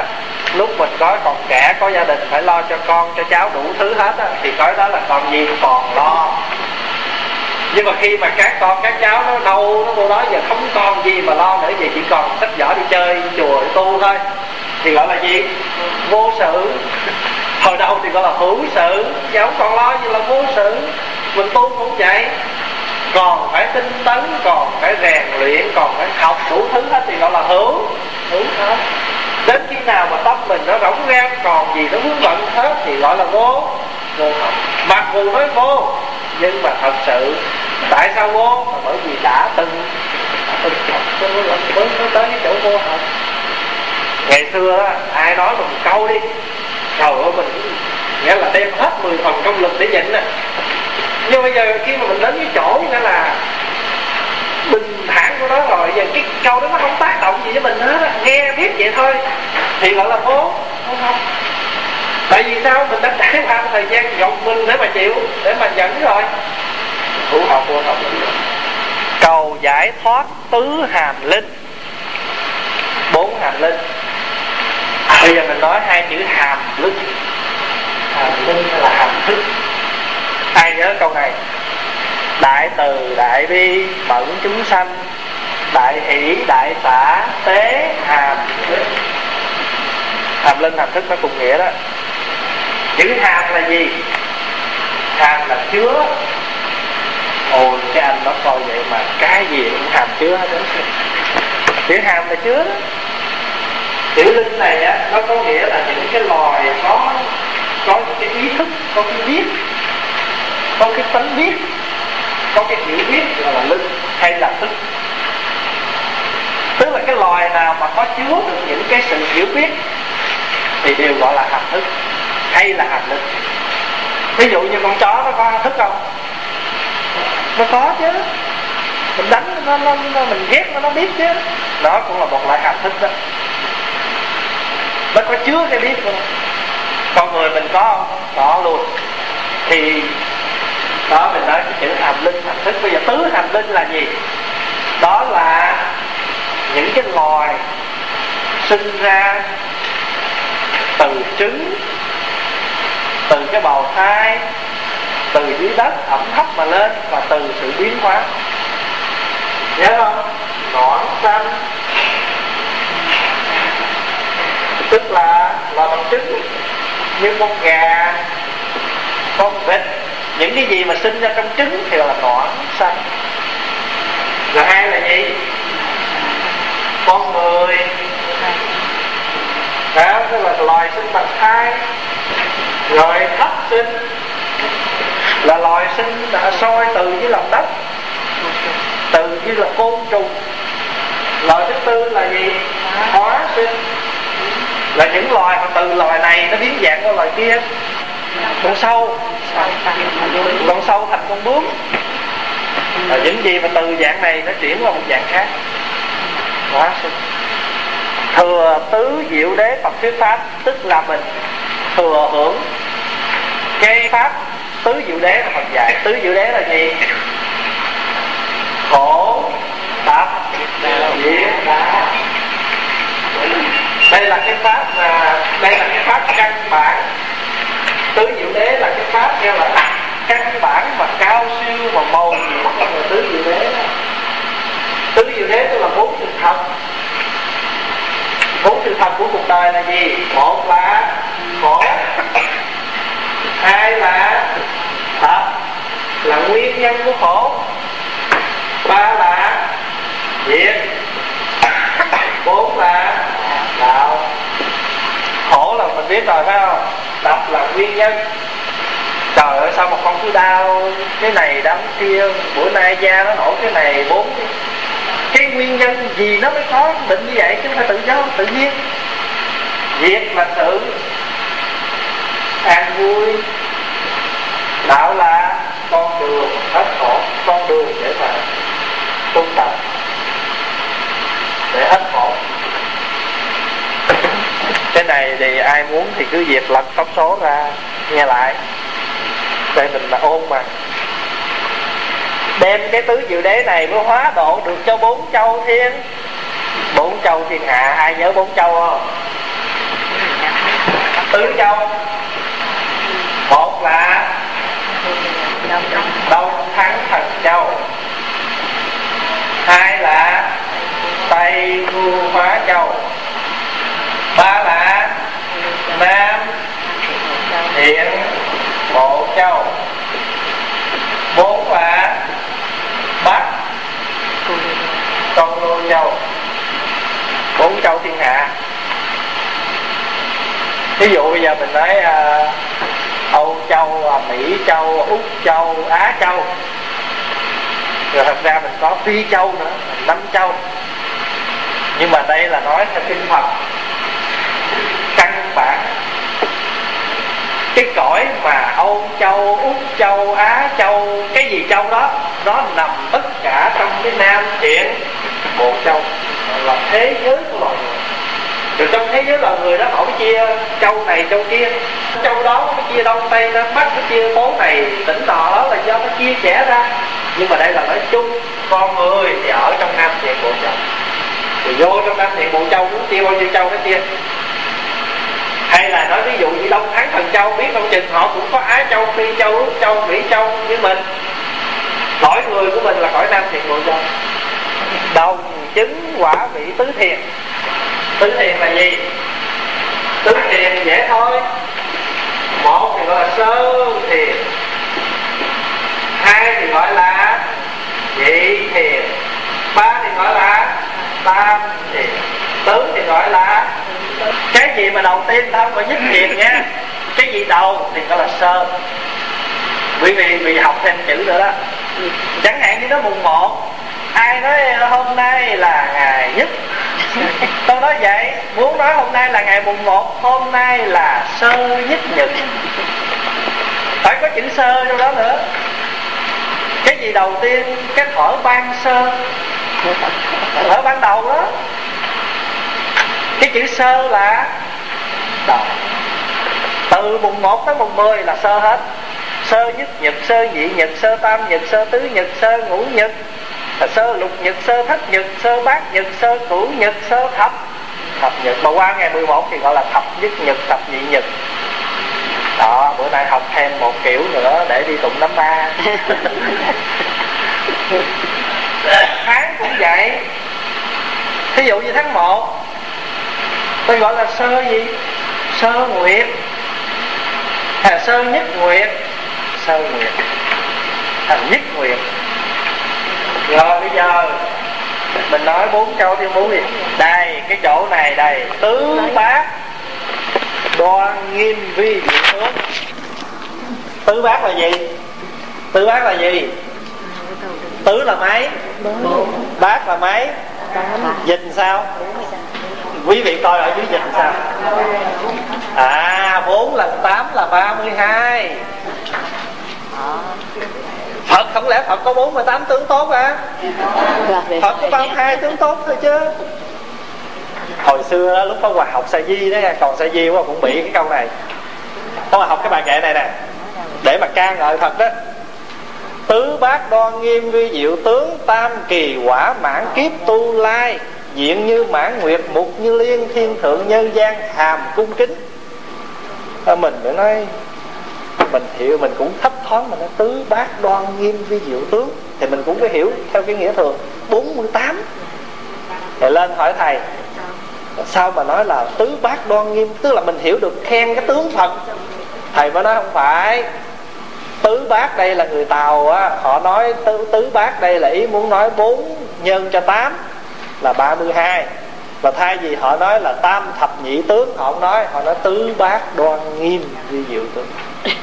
lúc mình có còn trẻ có gia đình phải lo cho con cho cháu đủ thứ hết á, thì cái đó là còn gì còn lo. Nhưng mà khi mà các con các cháu nó đâu nó vô đó giờ không còn gì mà lo nữa vậy chỉ còn sách vở đi chơi chùa đi tu thôi. Thì gọi là gì? Vô sự. Hồi đầu thì gọi là hữu sự. Giờ không còn lo gì là vô sự mình tu cũng vậy. Còn phải tinh tấn còn phải rèn luyện còn phải học đủ thứ hết thì gọi là hữu. Hữu hết đến khi nào mà tâm mình nó rỗng rang còn gì nó vướng bận hết thì gọi là vô. Vô học. Mặc dù nói vô nhưng mà thật sự tại sao vô? Là bởi vì đã từng. Từng học mới mới tới cái chỗ vô học. Ngày xưa đó, ai nói một câu đi. Trời ơi mình nghĩa là đem hết 10 phần công lực để nhịn nè nhưng bây giờ khi mà mình đến cái chỗ nghĩa là bình thản của nó rồi, giờ cái câu đó nó không tác động gì với mình hết nghe biết vậy thôi, thì gọi là vô không không? Tại vì sao? Mình đã trải qua thời gian gồng mình để mà chịu, để mà dẫn rồi. Thủ học, vô học. Cầu giải thoát tứ hàm linh. Bốn hàm linh. Bây giờ mình nói hai chữ hàm linh. Hàm linh là hàm thức ai nhớ câu này. Đại từ, đại bi, bẩn chúng sanh. Đại hỷ, đại xã tế, hàm. Hàm linh, hàm thức nó cùng nghĩa đó. Chữ hàm là gì? Hàm là chứa. Ôi, cái anh nó coi vậy mà cái gì cũng hàm chứa hết chữ hàm là chứa. Đó chữ linh này á, nó có nghĩa là những cái loài có có những cái ý thức, có cái biết có cái tánh biết có cái hiểu biết gọi là linh hay là thức. Tức là cái loài nào mà có chứa được những cái sự hiểu biết thì đều gọi là hàm thức hay là hàm linh ví dụ như con chó nó có thức không? Nó có chứ. Mình đánh nó, nó, nó mình ghét nó nó biết chứ. Đó cũng là một loại hàm thức đó. Nó có chứa cái biết không? Con người mình có không? Có luôn. Thì đó mình nói cái chữ hàm linh, hàm thức. Bây giờ tứ hàm linh là gì? Đó là những cái loài sinh ra từ trứng, từ cái bào thai, từ dưới đất ẩm thấp mà lên và từ sự biến hóa. Nhớ không? Ngọn xanh. Tức là là bằng trứng, như con gà, con vịt những cái gì mà sinh ra trong trứng thì là nõn xanh là hai là gì? Con người. Đó, tức là loài sinh bằng thai rồi thấp sinh. Là loài sinh đã soi từ dưới lòng đất, từ như là côn trùng. Loài thứ tư là gì? Hóa sinh. Là những loài mà từ loài này nó biến dạng qua loài kia. Con sâu con sâu thành con bướm. Là những gì mà từ dạng này nó chuyển qua một dạng khác. Hóa sinh thừa tứ diệu đế phật thuyết pháp, tức là mình thừa hưởng cái pháp. Tứ diệu đế là phật dạy. Tứ diệu đế là gì? Khổ tập diệt đá. Đây là cái pháp mà đây là cái pháp căn bản tứ diệu đế là cái pháp nghe là căn bản và cao siêu và màu nhiệm là tứ diệu đế. Tứ diệu đế tức là bốn sự thật. Bốn sự thật của cuộc đời là gì? Một là khổ hai là thật, là nguyên nhân của khổ, ba là diệt, bốn là đạo. Khổ là mình biết rồi, phải không? Tập là nguyên nhân. Trời ơi, sao mà con cứ đau? Cái này đau cái kia, bữa nay da nó nổi cái này, bốn. Cái nguyên nhân gì nó mới có bệnh như vậy? Chứ không phải tự do, tự nhiên. Việc là sự an vui, đạo là con đường hết khổ, con đường để mà tu tập để hết khổ cái này thì ai muốn thì cứ việc lật tóc số ra, nghe lại. Để mình là ôn mà. Đem cái tứ diệu đế này mới hóa độ được cho bốn châu thiên. Bốn châu thiên hạ, ai nhớ bốn châu không? Tứ châu. Một là đông thắng thần châu. Hai là tây thu hóa châu ba là nam thiện bộ châu. Bốn là bắc con lô châu. Bốn châu thiên hạ. Ví dụ bây giờ mình nói uh, âu châu à, mỹ châu à, úc châu á châu. Rồi thật ra mình có phi châu nữa năm châu. Nhưng mà đây là nói theo kinh phật căn bản cái cõi mà âu châu, úc châu, á châu, cái gì châu đó, nó nằm tất cả trong cái nam thiện bộ châu, là thế giới của loài người. Rồi trong thế giới loài người đó, họ mới chia châu này, châu kia. Châu đó nó chia đông tây nam bắc nó chia phố này, tỉnh nọ là do nó chia sẻ ra. Nhưng mà đây là nói chung, con người thì ở trong nam thiện bộ châu. Thì vô trong nam thiện bộ châu muốn chia bao nhiêu châu nó chia hay là nói ví dụ như đông thắng, thần châu, biết không? Chừng họ cũng có á châu, phi châu, úc châu, mỹ châu như mình. Cõi người của mình là cõi nam thiện bộ châu đồng chứng, quả vị, tứ thiền. Tứ thiền là gì? Tứ thiền dễ thôi. Một thì gọi là sơ thiền. Hai thì gọi là nhị thiền. Ba thì gọi là tam thiền. Tứ thì gọi là cái gì mà đầu tiên tao phải nhất thiệt nha. Cái gì đầu thì gọi là sơ. Quý vị vì học thêm chữ nữa đó. Chẳng hạn như nó mùng một, ai nói hôm nay là ngày nhất? Tôi nói vậy, muốn nói hôm nay là ngày mùng một, hôm nay là sơ nhất nhật. Phải có chữ sơ trong đó nữa. Cái gì đầu tiên? Cái thở ban sơ. Thở ban đầu đó chữ sơ là đầu từ mùng 1 tới mùng 10 là sơ hết. Sơ nhất nhật sơ nhị nhật sơ tam nhật sơ tứ nhật sơ ngũ nhật là sơ lục nhật sơ thất nhật sơ bát nhật sơ cửu nhật sơ thập thập nhật. Mà qua ngày 11 thì gọi là thập nhất nhật thập nhị nhật. Đó bữa nay học thêm một kiểu nữa để đi tụng năm ba tháng cũng vậy. Thí dụ như tháng 1 tôi gọi là sơ gì? Sơ nguyệt. Là sơ nhất nguyệt. Sơ nguyệt. Thành nhất nguyệt. Rồi bây giờ mình nói bốn câu thêm bốn gì đây cái chỗ này đây. Tứ bát đoan nghiêm vi diệu tướng. Tứ bát là gì? Tứ bát là gì? Tứ là mấy? Bát là mấy? Dịch sao quý vị coi ở dưới dịch sao? À bốn lần tám là ba mươi hai. Phật không lẽ Phật có 48 tướng tốt à Phật có 32 tướng tốt thôi chứ. Hồi xưa đó, lúc có hòa học sa di đó Còn sa di cũng bị cái câu này. Tôi mà học cái bài kệ này nè. Để mà ca ngợi Phật đó. Tứ bát đoan nghiêm vi diệu tướng Tam kỳ quả mãn kiếp tu lai. Diện như mãn nguyệt mục như liên Thiên thượng nhân gian hàm cung kính. À, mình phải nói mình hiểu mình cũng thấp thoáng mình nó tứ bát đoan nghiêm vi diệu tướng. Thì mình cũng phải hiểu theo cái nghĩa thường. 48 thì lên hỏi thầy sao mà nói là tứ bát đoan nghiêm? Tức là mình hiểu được khen cái tướng phật. Thầy mới nói không phải. Tứ bát đây là người tàu á họ nói tứ, tứ bát đây là ý muốn nói bốn nhân cho tám là 32 và thay vì họ nói là tam thập nhị tướng, họ không nói, họ nói tứ bát đoan nghiêm vi diệu tướng.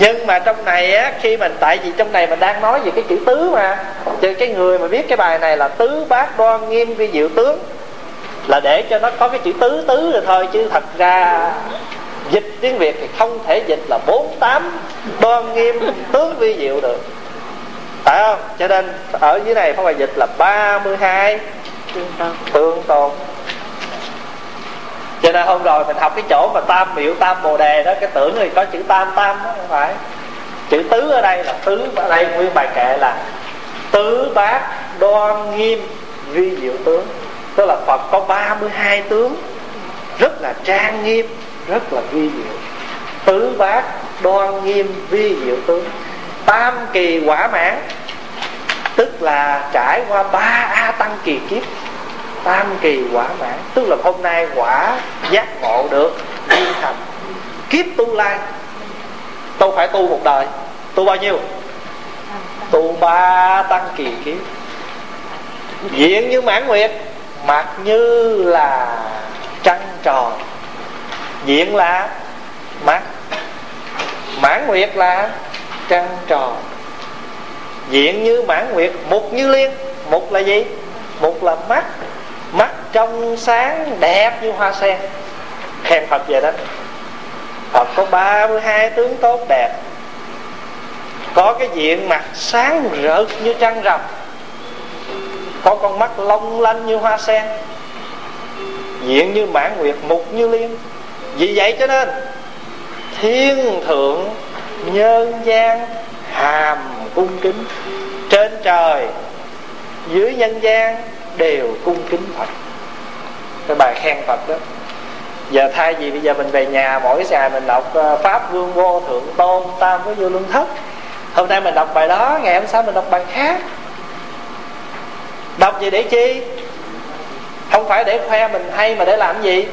Nhưng mà trong này á, khi mình, tại vì trong này mình đang nói về cái chữ tứ mà, cho cái người mà viết cái bài này là tứ bát đoan nghiêm vi diệu tướng, là để cho nó có cái chữ tứ tứ rồi thôi, chứ thật ra dịch tiếng việt thì không thể dịch là bốn tám đoan nghiêm tướng vi diệu được phải không? Cho nên ở dưới này phải bài dịch là 32 tương tôn. Cho nên hôm rồi mình học cái chỗ mà tam miệu tam bồ đề đó cái tưởng thì có chữ tam tam đó không phải. Chữ tứ ở đây là tứ ở đây nguyên bài kệ là tứ bát đoan nghiêm vi diệu tướng. Tức là phật có 32 tướng. Rất là trang nghiêm rất là vi diệu. Tứ bát đoan nghiêm vi diệu tướng tam kỳ quả mãn, tức là trải qua ba a tăng kỳ kiếp. Tam kỳ quả mãn, tức là hôm nay quả giác ngộ được viên thành kiếp tu lai. Tôi phải tu một đời, tu bao nhiêu? Tu ba tăng kỳ kiếp. Diện như mãn nguyệt, mặt như là trăng tròn. Diện là mắt mãn nguyệt là trăng tròn. Diện như mãn nguyệt, mục như liên. Mục là gì? Mục là mắt. Mắt trong sáng, đẹp như hoa sen. Khen phật vậy đó. Phật có 32 tướng tốt đẹp. Có cái diện mặt sáng rỡ như trăng rằm. Có con mắt long lanh như hoa sen. Diện như mãn nguyệt, mục như liên. Vì vậy cho nên, thiên thượng nhân gian hàm cung kính, trên trời, dưới nhân gian đều cung kính phật. Cái bài khen phật đó. Giờ thay vì bây giờ mình về nhà, mỗi ngày mình đọc ờ, pháp vương vô thượng tôn, tam với vô luân thất. Hôm nay mình đọc bài đó, ngày hôm sau mình đọc bài khác. Đọc gì để chi? Không phải để khoe mình hay mà để làm gì?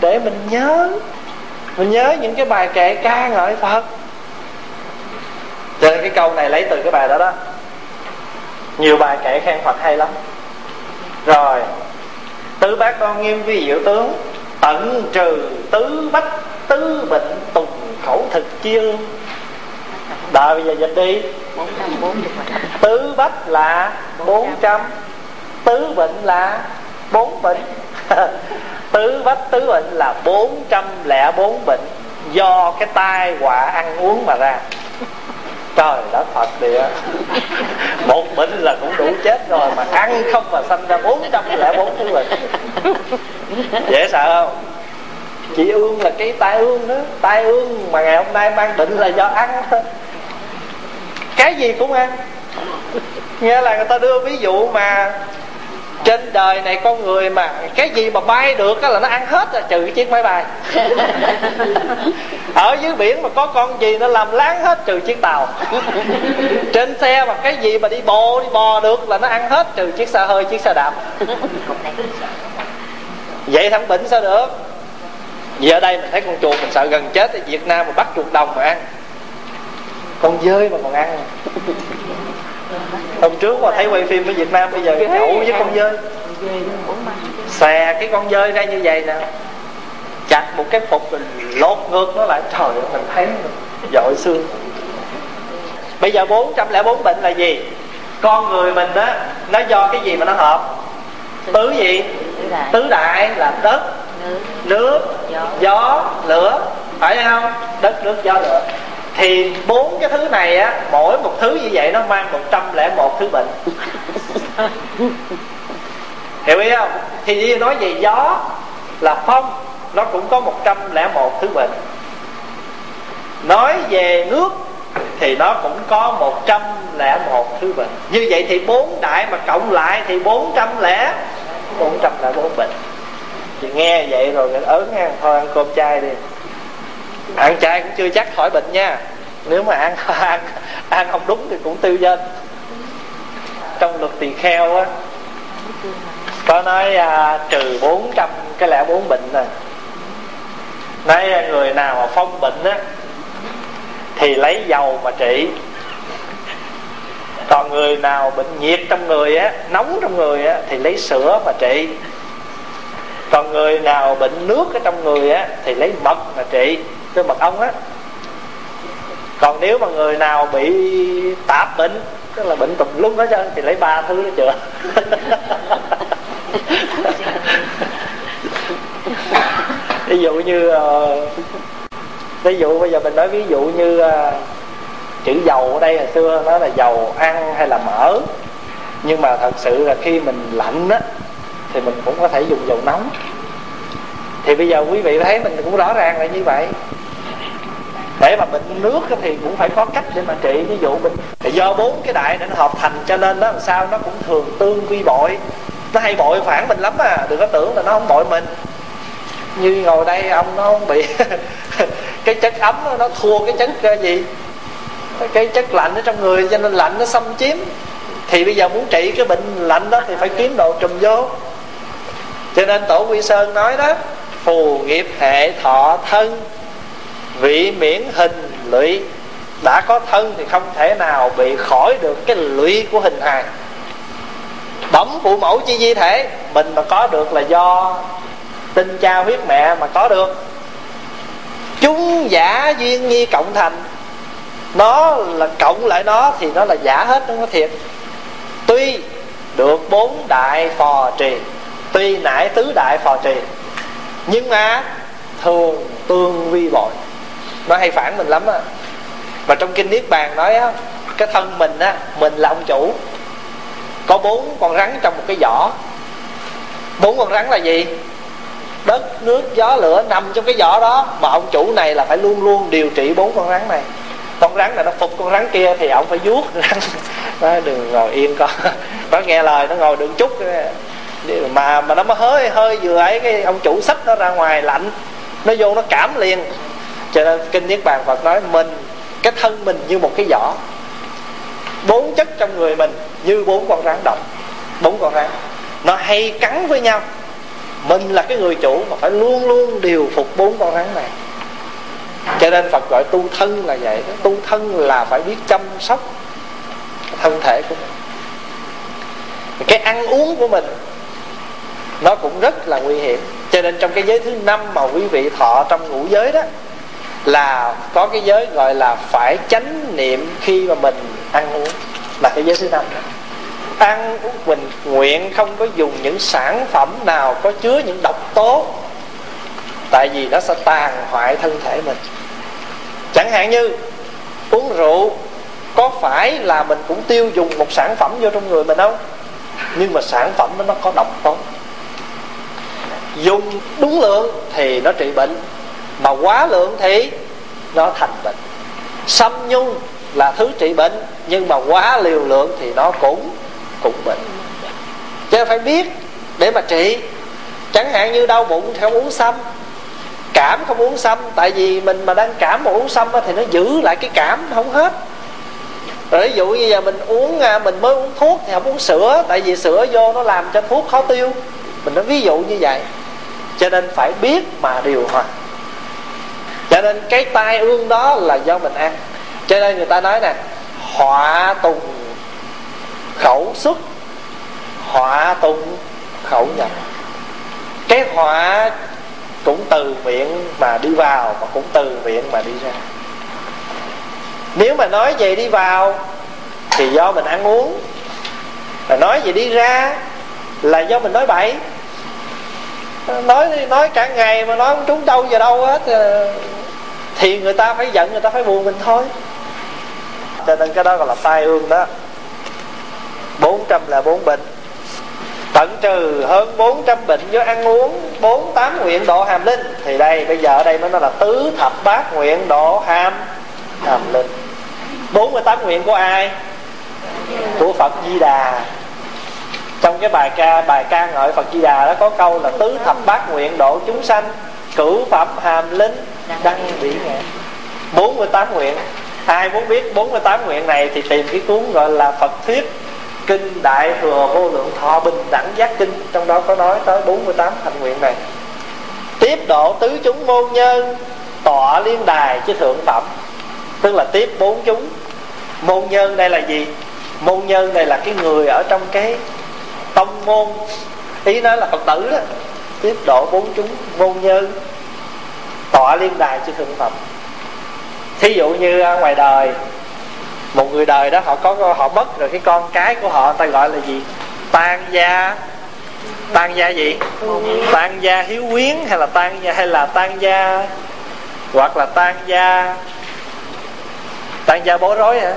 Để mình nhớ. Mình nhớ những cái bài kệ ca ngợi phật cho nên cái câu này lấy từ cái bài đó đó. Nhiều bài kệ khen phật hay lắm. Rồi, tứ bác đoan nghiêm vi diệu tướng, tận trừ tứ bách tứ bệnh tùng khẩu thực chia đợi bây giờ dịch đi. Tứ bách là bốn trăm, tứ bệnh là bốn bệnh. Tứ bách tứ bệnh là bốn trăm lẻ bốn bệnh do cái tai họa ăn uống mà ra trời đã phật địa một bệnh là cũng đủ chết rồi, mà ăn không mà sanh ra bốn trăm lẻ bốn thứ bệnh dễ sợ không? Chị ương là cái tai ương đó. Tai ương mà ngày hôm nay mang bệnh là do ăn thôi cái gì cũng ăn. Nghe là người ta đưa ví dụ mà trên đời này con người mà cái gì mà bay được là nó ăn hết rồi trừ chiếc máy bay. Ở dưới biển mà có con gì nó làm láng hết trừ chiếc tàu. Trên xe mà cái gì mà đi bộ đi bò được là nó ăn hết trừ chiếc xe hơi chiếc xe đạp. Vậy thằng bệnh sao được? Vì ở đây mình thấy con chuột mình sợ gần chết ở Việt Nam mà bắt chuột đồng mà ăn. Con dơi mà còn ăn hôm trước mà thấy quay phim ở Việt Nam bây giờ nhậu với con dơi. Xè cái con dơi ra như vậy nè. Chặt một cái phục mình lột ngược nó lại. Trời ơi mình thấy dội xương. Bây giờ 404 bệnh là gì? Con người mình đó nó do cái gì mà nó hợp? Tứ gì? Tứ đại. Là đất nước. gió lửa. Phải không? Đất nước gió lửa thì bốn cái thứ này á mỗi một thứ như vậy nó mang một trăm lẻ một thứ bệnh. Hiểu ý không? Thì nói về gió là phong nó cũng có một trăm lẻ một thứ bệnh. Nói về nước thì nó cũng có một trăm lẻ một thứ bệnh. Như vậy thì bốn đại mà cộng lại thì bốn trăm lẻ bốn trăm lẻ bốn bệnh. Thì nghe vậy rồi ớn nha thôi ăn cơm chay đi. Ăn chay cũng chưa chắc khỏi bệnh nha nếu mà ăn ăn ăn không đúng thì cũng tiêu dân trong luật tỳ kheo á có nói à, trừ 400 cái lẽ bốn bệnh này nói à, người nào mà phong bệnh á thì lấy dầu mà trị. Còn người nào bệnh nhiệt trong người á nóng trong người á thì lấy sữa mà trị. Còn người nào bệnh nước ở trong người á thì lấy mật mà trị. Cái mật ong á còn nếu mà người nào bị tạp bệnh, tức là bệnh tùm lum hết trơn thì lấy ba thứ đó chữa. Ví dụ như ờ, ví dụ bây giờ mình nói ví dụ như ờ, chữ dầu ở đây hồi xưa nó là dầu ăn hay là mỡ. Nhưng mà thật sự là khi mình lạnh á, thì mình cũng có thể dùng dầu nóng. Thì bây giờ quý vị thấy mình cũng rõ ràng là như vậy để mà bệnh nước thì cũng phải có cách để mà trị. Ví dụ mình do bốn cái đại để nó hợp thành cho nên đó, làm sao nó cũng thường tương vi bội. Nó hay bội phản mình lắm à đừng có tưởng là nó không bội mình. Như ngồi đây ông nó không bị cái chất ấm nó thua cái chất ờ, gì? Cái chất lạnh ở trong người, cho nên lạnh nó xâm chiếm. Thì bây giờ muốn trị cái bệnh lạnh đó thì phải kiếm đồ trùm vô. Cho nên tổ quy sơn nói đó, phù nghiệp hệ thọ thân vị miễn hình lụy. Đã có thân thì không thể nào bị khỏi được cái lụy của hình hài. Bẩm phụ mẫu chi di thể, mình mà có được là do tinh cha huyết mẹ mà có được. Chúng giả duyên nhi cộng thành. Nó là cộng lại nó thì nó là giả hết, nó có thiệt. Tuy được bốn đại phò trì, tuy nãy tứ đại phò trì, nhưng mà thường tương vi bội nó hay phản mình lắm á. Mà trong kinh niết bàn nói á, cái thân mình á, mình là ông chủ. Có bốn con rắn trong một cái giỏ. Bốn con rắn là gì? Đất, nước, gió, lửa nằm trong cái giỏ đó. Mà ông chủ này là phải luôn luôn điều trị bốn con rắn này. Con rắn này nó phục con rắn kia thì ông phải vuốt rắn. Nó đừng ngồi yên con. Nó nghe lời, nó ngồi đừng chút. Mà mà nó mới hơi hơi vừa ấy, cái ông chủ sách nó ra ngoài lạnh. Nó vô nó cảm liền cho nên kinh niết bàn phật nói mình, cái thân mình như một cái vỏ bốn chất trong người mình như bốn con rắn độc, bốn con rắn. Nó hay cắn với nhau. Mình là cái người chủ mà phải luôn luôn điều phục bốn con rắn này. Cho nên phật gọi tu thân là vậy đó. tu thân là phải biết chăm sóc thân thể của mình. Cái ăn uống của mình, nó cũng rất là nguy hiểm. Cho nên trong cái giới thứ năm mà quý vị thọ trong ngũ giới đó là có cái giới gọi là phải chánh niệm khi mà mình ăn uống, là cái giới thứ năm đó. Ăn uống mình nguyện, không có dùng những sản phẩm nào có chứa những độc tố, tại vì nó sẽ tàn hoại thân thể mình. Chẳng hạn như uống rượu, có phải là mình cũng tiêu dùng một sản phẩm vô trong người mình không? Nhưng mà sản phẩm đó nó có độc tố. Dùng đúng lượng thì nó trị bệnh mà quá lượng thì nó thành bệnh. Xâm nhung là thứ trị bệnh nhưng mà quá liều lượng thì nó cũng cũng bệnh. Cho nên phải biết để mà trị. Chẳng hạn như đau bụng thì không uống sâm, cảm không uống sâm, tại vì mình mà đang cảm mà uống sâm thì nó giữ lại cái cảm không hết. Rồi ví dụ như giờ mình uống à, mình mới uống thuốc thì không uống sữa tại vì sữa vô nó làm cho thuốc khó tiêu. Mình nói ví dụ như vậy. Cho nên phải biết mà điều hòa cho nên cái tai ương đó là do mình ăn. Cho nên người ta nói nè họa tùng khẩu xuất họa tùng khẩu nhập. Cái họa cũng từ miệng mà đi vào mà cũng từ miệng mà đi ra. Nếu mà nói về đi vào thì do mình ăn uống, mà nói về đi ra là do mình nói bậy nói nói cả ngày mà nói không trúng đâu giờ đâu hết à. thì người ta phải giận, người ta phải buồn mình thôi. Cho nên cái đó gọi là tai ương đó. 400 là bốn bệnh. Tận trừ hơn 400 bệnh do ăn uống, bốn tám nguyện độ hàm linh. Thì đây, bây giờ ở đây mới nói là tứ thập bát nguyện độ hàm hàm linh. 48 nguyện của ai? Của Phật Di Đà trong cái bài ca bài ca ngợi Phật Di Đà đó có câu là tứ thập bát nguyện độ chúng sanh cửu phẩm hàm linh đăng bỉ ngạn 48 nguyện. Ai muốn biết 48 nguyện này thì tìm cái cuốn gọi là Phật thuyết kinh đại thừa vô lượng thọ bình đẳng giác kinh. Trong đó có nói tới 48 thành nguyện này. Tiếp độ tứ chúng môn nhân tọa liên đài chứ thượng phẩm. Tức là tiếp bốn chúng. Môn nhân đây là gì? Môn nhân đây là cái người ở trong cái tông môn. Ý nói là phật tử đó, tiếp độ bốn chúng môn nhân tọa liên đài chứ thượng phẩm thí dụ như à, ngoài đời, một người đời đó họ có, họ mất rồi cái con cái của họ ta gọi là gì? Tan gia. Tan gia gì? Tan gia hiếu quyến hay là tan gia, hay là tan gia, hoặc là tan gia tan gia bối rối hả?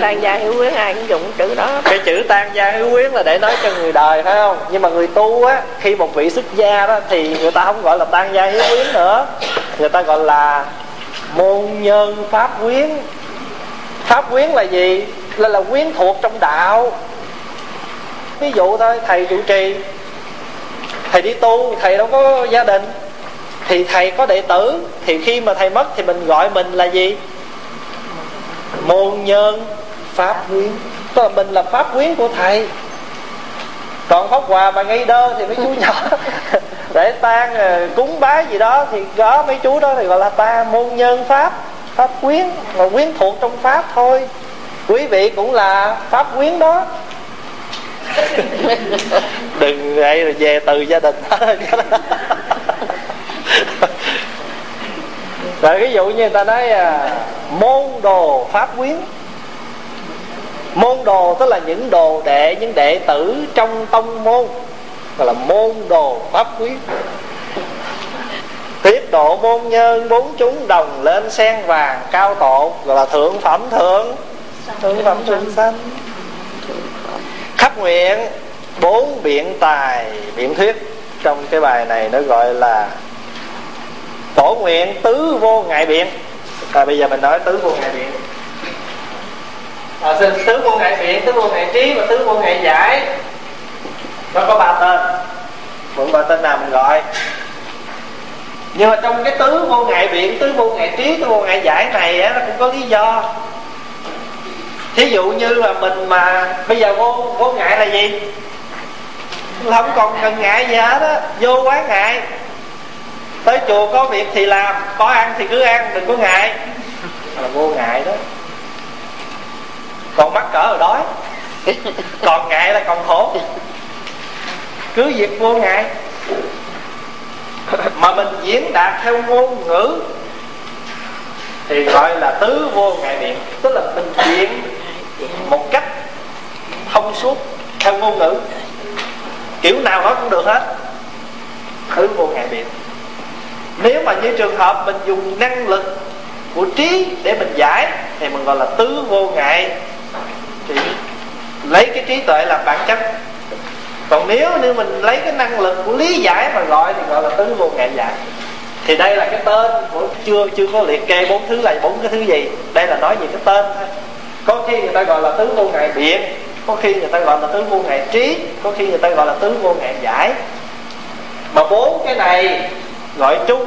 Tan gia hiếu quyến ai cũng dùng chữ đó. Cái chữ tan gia hiếu quyến là để nói cho người đời phải không? Nhưng mà người tu á khi một vị xuất gia đó thì người ta không gọi là tan gia hiếu quyến nữa. Người ta gọi là môn nhân pháp quyến. Pháp quyến là gì? Là là quyến thuộc trong đạo. Ví dụ thôi thầy trụ trì thầy đi tu thầy đâu có gia đình. Thì thầy có đệ tử thì khi mà thầy mất thì mình gọi mình là gì môn nhân pháp quyến. Tức là mình là pháp quyến của thầy. Còn pháp quà mà ngay đơ thì mấy chú nhỏ. Để tan ờ, cúng bái gì đó thì có mấy chú đó thì gọi là ta môn nhân pháp pháp quyến. Mà quyến thuộc trong pháp thôi. Quý vị cũng là pháp quyến đó. Đừng vậy rồi về từ gia đình rồi ví dụ như người ta nói à, môn đồ pháp quyến. Môn đồ tức là những đồ đệ những đệ tử trong tông môn gọi là môn đồ pháp quyến. Tiếp độ môn nhân bốn chúng đồng lên sen vàng cao tổ gọi là thượng phẩm thượng. Thượng phẩm thượng sanh. Khắp nguyện bốn biện tài biện thuyết. Trong cái bài này nó gọi là phổ nguyện tứ vô ngại biện. À, bây giờ mình nói tứ vô ngại biện. À, xin tứ vô ngại biện tứ vô ngại trí và tứ vô ngại giải. Nó có ba tên. Mượn ba tên nào mình gọi. Nhưng mà trong cái tứ vô ngại biện tứ vô ngại trí tứ vô ngại giải này á nó cũng có lý do. Thí dụ như là mình mà bây giờ vô vô ngại là gì? Không còn cần ngại gì hết á vô quá ngại tới chùa có việc thì làm có ăn thì cứ ăn đừng có ngại. Là vô ngại đó. Còn mắc cỡ rồi đói. Còn ngại là còn khổ. Cứ việc vô ngại. Mà mình diễn đạt theo ngôn ngữ thì gọi là tứ vô ngại biện tức là mình diễn một cách thông suốt theo ngôn ngữ. Kiểu nào nói cũng được hết. Tứ vô ngại biện nếu mà như trường hợp mình dùng năng lực của trí để mình giải, thì mình gọi là tứ vô ngại. Thì lấy cái trí tuệ làm bản chất. Còn nếu như mình lấy cái năng lực của lý giải mà gọi thì gọi là tứ vô ngại giải. Thì đây là cái tên của chưa chưa có liệt kê bốn thứ là bốn cái thứ gì. Đây là nói về cái tên thôi. Có khi người ta gọi là tứ vô ngại biện, có khi người ta gọi là tứ vô ngại trí, có khi người ta gọi là tứ vô ngại giải. Mà bốn cái này gọi chung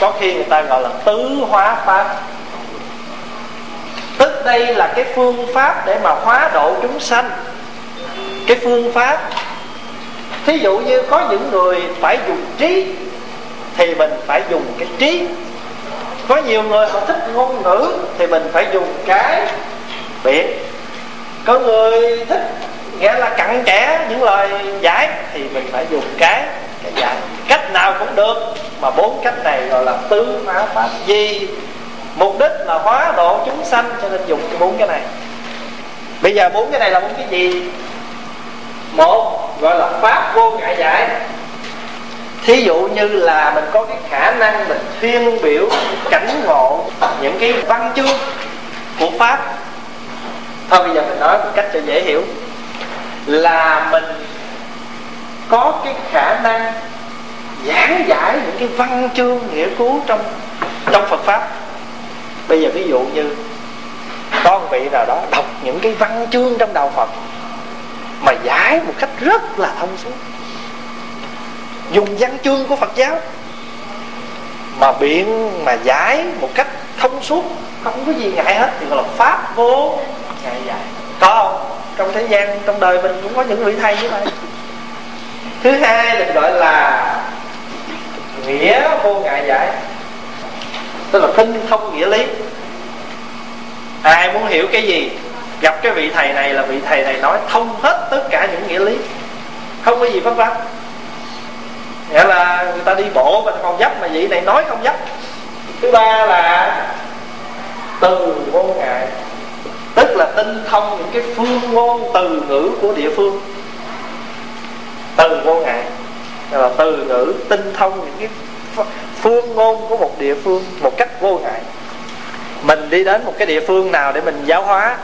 có khi người ta gọi là tứ hóa pháp. Tức đây là cái phương pháp để mà hóa độ chúng sanh. Cái phương pháp, thí dụ như có những người phải dùng trí, thì mình phải dùng cái trí. Có nhiều người họ thích ngôn ngữ, thì mình phải dùng cái biện có người thích, nghĩa là cặn kẽ những lời giải, thì mình phải dùng cái cái cách nào cũng được, mà bốn cách này gọi là tứ hóa pháp gì mục đích là hóa độ chúng sanh, cho nên dùng cái bốn cái này. Bây giờ bốn cái này là bốn cái gì? Một, gọi là pháp vô ngại giải. Thí dụ như là mình có cái khả năng mình thiên biểu, cảnh ngộ những cái văn chương của pháp. Thôi bây giờ mình nói một cách cho dễ hiểu. Là mình có cái khả năng giảng giải những cái văn chương, nghĩa cứu trong trong Phật pháp. Bây giờ ví dụ như có một vị nào đó đọc những cái văn chương trong đạo Phật mà giải một cách rất là thông suốt, dùng văn chương của Phật giáo mà biện mà giải một cách thông suốt, không có gì ngại hết, thì gọi là pháp vô ngại giải. Có không? Trong thế gian, trong đời mình cũng có những vị thầy như vậy thứ hai được gọi là nghĩa vô ngại giải. Tức là tinh thông nghĩa lý. Ai muốn hiểu cái gì, gặp cái vị thầy này là vị thầy này nói thông hết tất cả những nghĩa lý. Không có gì vất vả nghĩa là người ta đi bộ mà còn dấp mà vị này nói không dấp thứ ba là từ vô ngại tức là tinh thông những cái phương ngôn từ ngữ của địa phương từ vô ngại là từ ngữ, tinh thông những cái phương ngôn của một địa phương một cách vô ngại mình đi đến một cái địa phương nào để mình giáo hóa.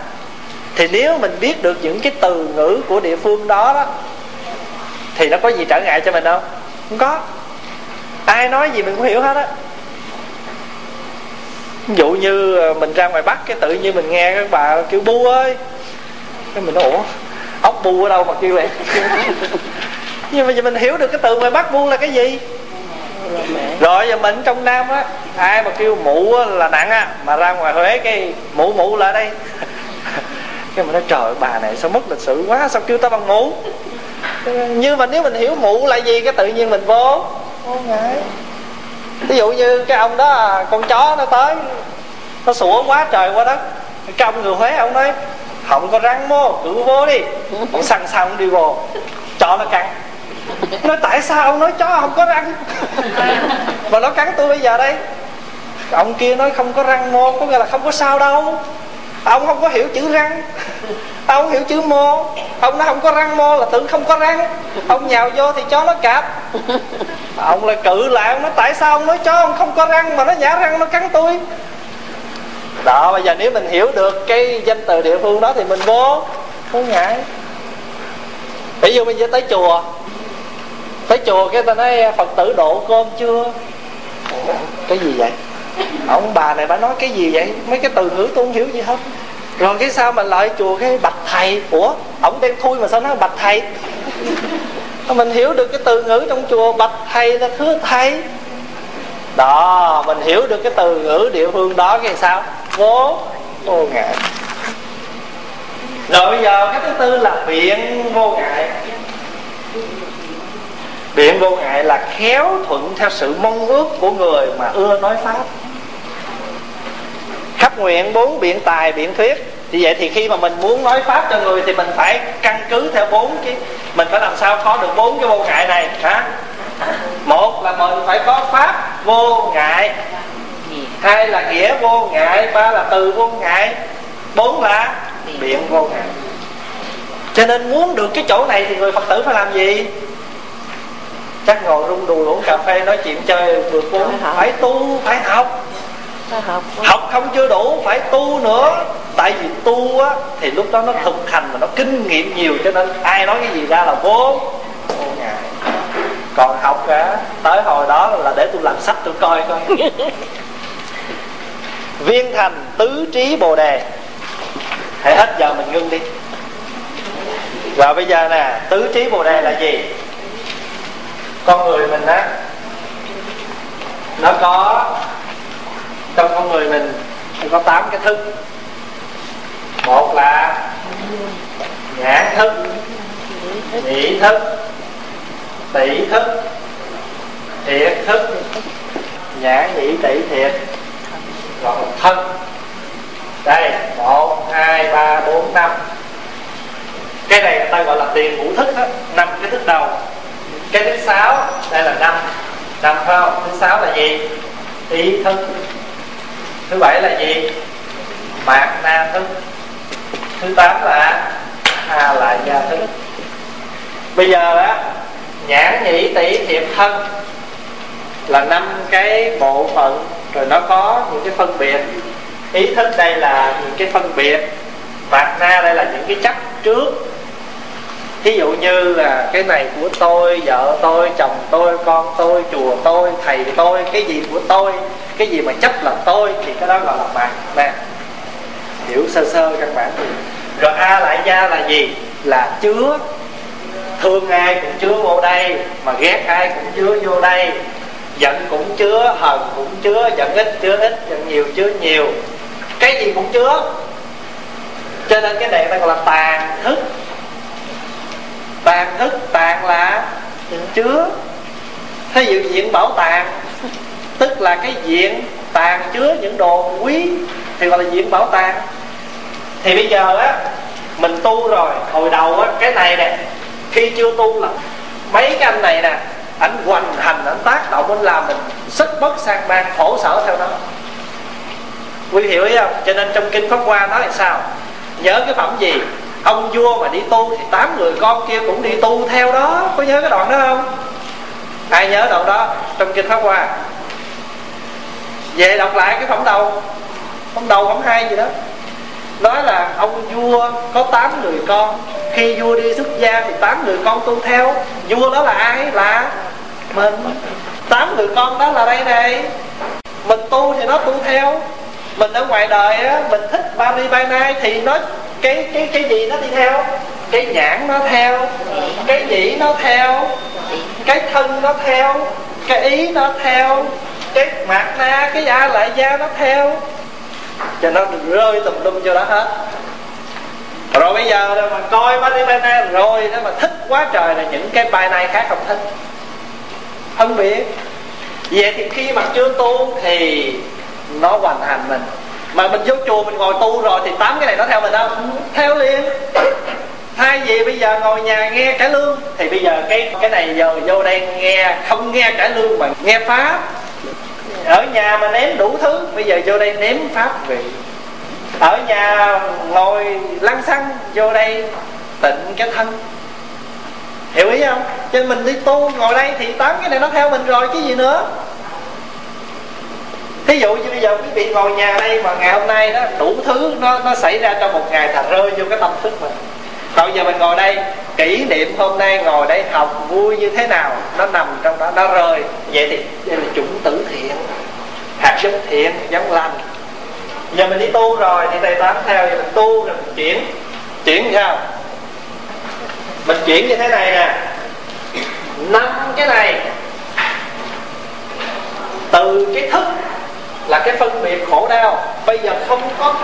Thì nếu mình biết được những cái từ ngữ của địa phương đó đó, thì nó có gì trở ngại cho mình không không có. Ai nói gì mình cũng hiểu hết á. Ví dụ như ờ, mình ra ngoài bắc cái tự nhiên mình nghe các bà kêu bu ơi. Cái mình nói ủa? Ốc bu ở đâu mà kêu vậy? nhưng mà giờ mình hiểu được cái từ ngoài bắc bu là cái gì? Rồi giờ mình trong nam á ai mà kêu mụ là nặng á mà ra ngoài huế cái mụ mụ lại đây. Cái mình nói trời bà này sao mất lịch sự quá sao kêu ta bằng mụ? Nhưng mà nếu mình hiểu mụ là gì cái tự nhiên mình vô. Ví dụ như cái ông đó con chó nó tới nó sủa quá trời quá đất. Ông người huế ông nói không có răng mô cứ vô đi. Ông săn săn đi vô. Cho nó cắn nói, tại sao ông nói chó không có răng? Mà nó cắn tôi bây giờ đây. Ông kia nói, không có răng mô, có nghĩa là không có sao đâu. Ông không có hiểu chữ răng. Ông hiểu chữ mô. Ông nói không có răng mô là tưởng không có răng. Ông nhào vô thì chó nó cạp. Ông lại cự lại, ông nói, tại sao ông nói chó ông không có răng mà nó nhả răng nó cắn tôi? Đó, bây giờ nếu mình hiểu được cái danh từ địa phương đó thì mình vô, không ngại. Ví dụ mình sẽ tới chùa tới chùa cái ta nói, phật tử độ cơm chưa? Cái gì vậy? Ông bà này bà nói cái gì vậy? Mấy cái từ ngữ tôi không hiểu gì hết. Rồi cái sao mà lại chùa cái bạch thầy? Ủa ổng đem thui mà sao nói bạch thầy? Mình hiểu được cái từ ngữ trong chùa, bạch thầy là thưa thầy. Đó, mình hiểu được cái từ ngữ địa phương đó cái sao? Vô vô ngại rồi bây giờ cái thứ tư là biện vô ngại biện vô ngại là khéo thuận theo sự mong ước của người mà ưa nói pháp. Khắp nguyện bốn biện tài biện thuyết. Như vậy thì khi mà mình muốn nói pháp cho người thì mình phải căn cứ theo bốn cái mình phải làm sao có được bốn cái vô ngại này hả? Một là mình phải có pháp vô ngại. Hai là nghĩa vô ngại. Ba là từ vô ngại. Bốn là biện vô ngại. Cho nên muốn được cái chỗ này thì người phật tử phải làm gì chắc ngồi rung đùi uống cà phê nói chuyện chơi được bốn phải tu phải học. Học. Học không chưa đủ phải tu nữa. Tại vì tu á thì lúc đó nó thực hành và nó kinh nghiệm nhiều cho nên ai nói cái gì ra là vô. Ngại còn học á tới hồi đó là để tôi làm sách tôi coi coi. Viên thành tứ trí bồ đề. Hãy hết giờ mình ngưng đi. Và bây giờ nè tứ trí bồ đề là gì con người mình á, nó có, trong con người mình thì có tám cái thức. Một là nhãn thức nhị thức tỷ thức, thiệt thức, nhãn nhị tỷ thiệt rồi thân. Đây, một, hai, ba, bốn, năm. Cái này người ta gọi là tiền ngũ thức đó năm cái thức đầu cái thứ sáu, đây là năm năm phải không? Thứ sáu là gì? Ý thức. Thứ bảy là gì? Mạc na thức. Thứ tám là a la gia thức. Bây giờ á, nhãn nhĩ tỷ thiệp thân là năm cái bộ phận, rồi nó có những cái phân biệt. Ý thức đây là những cái phân biệt. Mạt na đây là những cái chấp trước ví dụ như là cái này của tôi, vợ tôi, chồng tôi, con tôi, chùa tôi, thầy tôi, cái gì của tôi, cái gì mà chấp là tôi thì cái đó gọi là bạn nè hiểu sơ sơ các bạn rồi a lại gia là gì? Là chứa. Thương ai cũng chứa vô đây, mà ghét ai cũng chứa vô đây. Giận cũng chứa, hờn cũng chứa, giận ít chứa ít, giận nhiều chứa nhiều. Cái gì cũng chứa. Cho nên cái này ta gọi là tàn thức tàn thức tàn là chứa. Thí dụ diện bảo tàng tức là cái diện tàn chứa những đồ quý thì gọi là diện bảo tàng. Thì bây giờ á mình tu rồi hồi đầu á cái này nè khi chưa tu là mấy cái anh này nè anh hoành hành anh tác động anh làm mình sức bất sang ban khổ sở theo đó. Quý hiểu ý không? Cho nên trong kinh pháp hoa nói là sao? Nhớ cái phẩm gì ông vua mà đi tu thì tám người con kia cũng đi tu theo đó. Có nhớ cái đoạn đó không? Ai nhớ đoạn đó? Trong kinh pháp hoa. Về đọc lại cái phẩm đầu. Phẩm đầu phẩm hai gì đó. Nói là ông vua có tám người con. Khi vua đi xuất gia thì tám người con tu theo. Vua đó là ai? Là mình. Tám người con đó là đây này. Mình tu thì nó tu theo mình ở ngoài đời á, mình thích ba mi ba nay thì nó, cái cái cái gì nó đi theo? Cái nhãn nó theo, cái nhĩ nó theo, cái thân nó theo, cái ý nó theo, cái mặt na, cái da lại da nó theo. Cho nó rơi tùm lum cho đó hết. Rồi bây giờ mà coi ba mi ba nay rồi nó mà thích quá trời là những cái bài này khác không thích. Không biết. Vậy thì khi mà chưa tu thì nó hoàn hành mình. Mà mình vô chùa mình ngồi tu rồi thì tám cái này nó theo mình không theo liền. Thay vì bây giờ ngồi nhà nghe cải lương, thì bây giờ cái cái này giờ vô đây nghe, không nghe cải lương mà nghe pháp. Ở nhà mà ném đủ thứ, bây giờ vô đây ném pháp vị. Ở nhà ngồi lăn xăng, vô đây tịnh cái thân. Hiểu ý không? Cho mình đi tu ngồi đây thì tám cái này nó theo mình rồi, chứ gì nữa? Thí dụ như bây giờ quý vị ngồi nhà đây mà ngày hôm nay đó, đủ thứ nó nó xảy ra trong một ngày, thà rơi vô cái tâm thức mình. Còn giờ mình ngồi đây, kỷ niệm hôm nay ngồi đây học vui như thế nào, nó nằm trong đó, nó rơi. Vậy thì đây là chủng tử thiện, hạt giống thiện giống lành. Giờ mình đi tu rồi thì thầy tám theo thì mình tu rồi mình chuyển. Chuyển sao? Mình chuyển như thế này nè. Năm cái này. Từ cái thức là cái phân biệt khổ đau. Bây giờ không có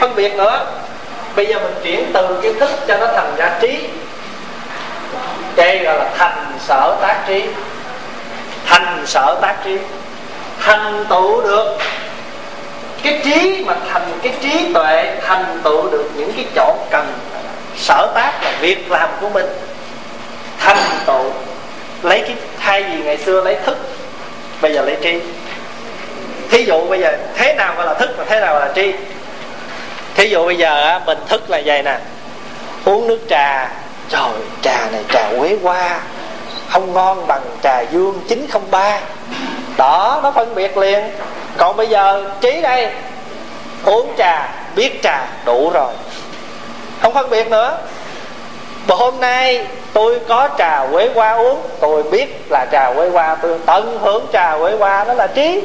phân biệt nữa. Bây giờ mình chuyển từ cái thức cho nó thành ra trí. Đây gọi là thành sở tác trí. Thành sở tác trí. Thành tựu được cái trí mà thành cái trí tuệ, thành tựu được những cái chỗ cần sở tác là việc làm của mình. Thành tựu. Lấy cái thay vì ngày xưa lấy thức, bây giờ lấy trí thí dụ bây giờ, thế nào gọi là thức và thế nào là tri? Thí dụ bây giờ mình thức là vậy nè. Uống nước trà. Trời, trà này trà quế hoa. Không ngon bằng trà dương 903 đó, nó phân biệt liền. Còn bây giờ, trí đây. Uống trà, biết trà, đủ rồi. Không phân biệt nữa. Mà hôm nay, tôi có trà quế hoa uống. Tôi biết là trà quế hoa, tôi tận hưởng trà quế hoa, đó là trí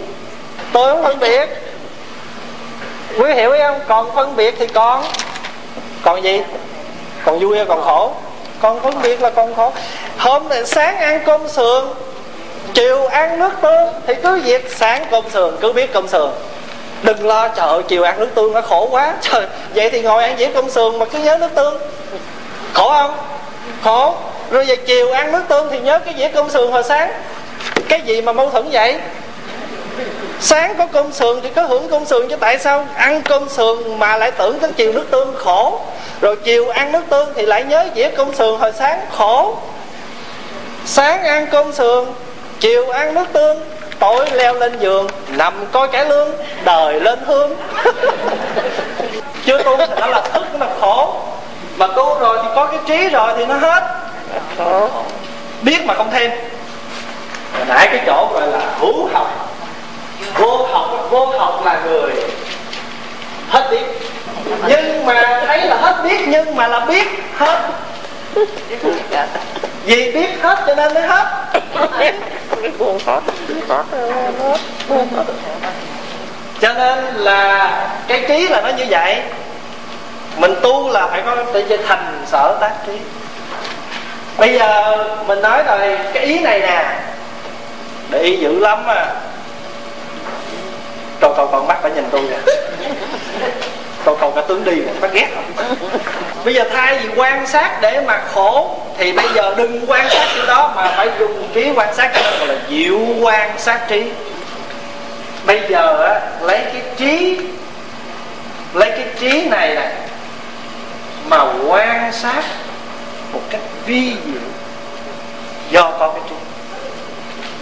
tôi không phân biệt. Quý hiểu không? Còn phân biệt thì còn. Còn gì? Còn vui hay còn khổ? Còn phân biệt là còn khổ. Hôm nay sáng ăn cơm sườn, chiều ăn nước tương, thì cứ việc sáng cơm sườn, cứ biết cơm sườn. Đừng lo chợ chiều ăn nước tương nó khổ quá. Trời, vậy thì ngồi ăn dĩa cơm sườn mà cứ nhớ nước tương. Khổ không? Khổ. Rồi về chiều ăn nước tương thì nhớ cái dĩa cơm sườn hồi sáng. Cái gì mà mâu thuẫn vậy? Sáng có cơm sườn thì có hưởng cơm sườn chứ tại sao? Ăn cơm sườn mà lại tưởng tới chiều nước tương khổ. Rồi chiều ăn nước tương thì lại nhớ dĩa cơm sườn hồi sáng khổ. Sáng ăn cơm sườn chiều ăn nước tương tối leo lên giường nằm coi cải lương đời lên hương. Chưa tu thì nó là thức nó là khổ. Mà tu rồi thì có cái trí rồi thì nó hết. Biết mà không thêm. Hồi nãy cái chỗ gọi là hữu học vô học vô học là người hết biết. Nhưng mà thấy là hết biết nhưng mà là biết hết. Vì biết hết cho nên mới hết. Cho nên là cái trí là nó như vậy. Mình tu là phải có tự thành sở tác trí. Bây giờ mình nói rồi cái ý này nè. Để ý dữ lắm à còn còn còn mắt phải nhìn tôi nè câu còn cả tướng đi nữa bác ghét không? Bây giờ thay vì quan sát để mà khổ thì bây giờ đừng quan sát cái đó mà phải dùng trí quan sát cho đó gọi là diệu quan sát trí. Bây giờ á lấy cái trí lấy cái trí này nè mà quan sát một cách vi diệu do có cái trí.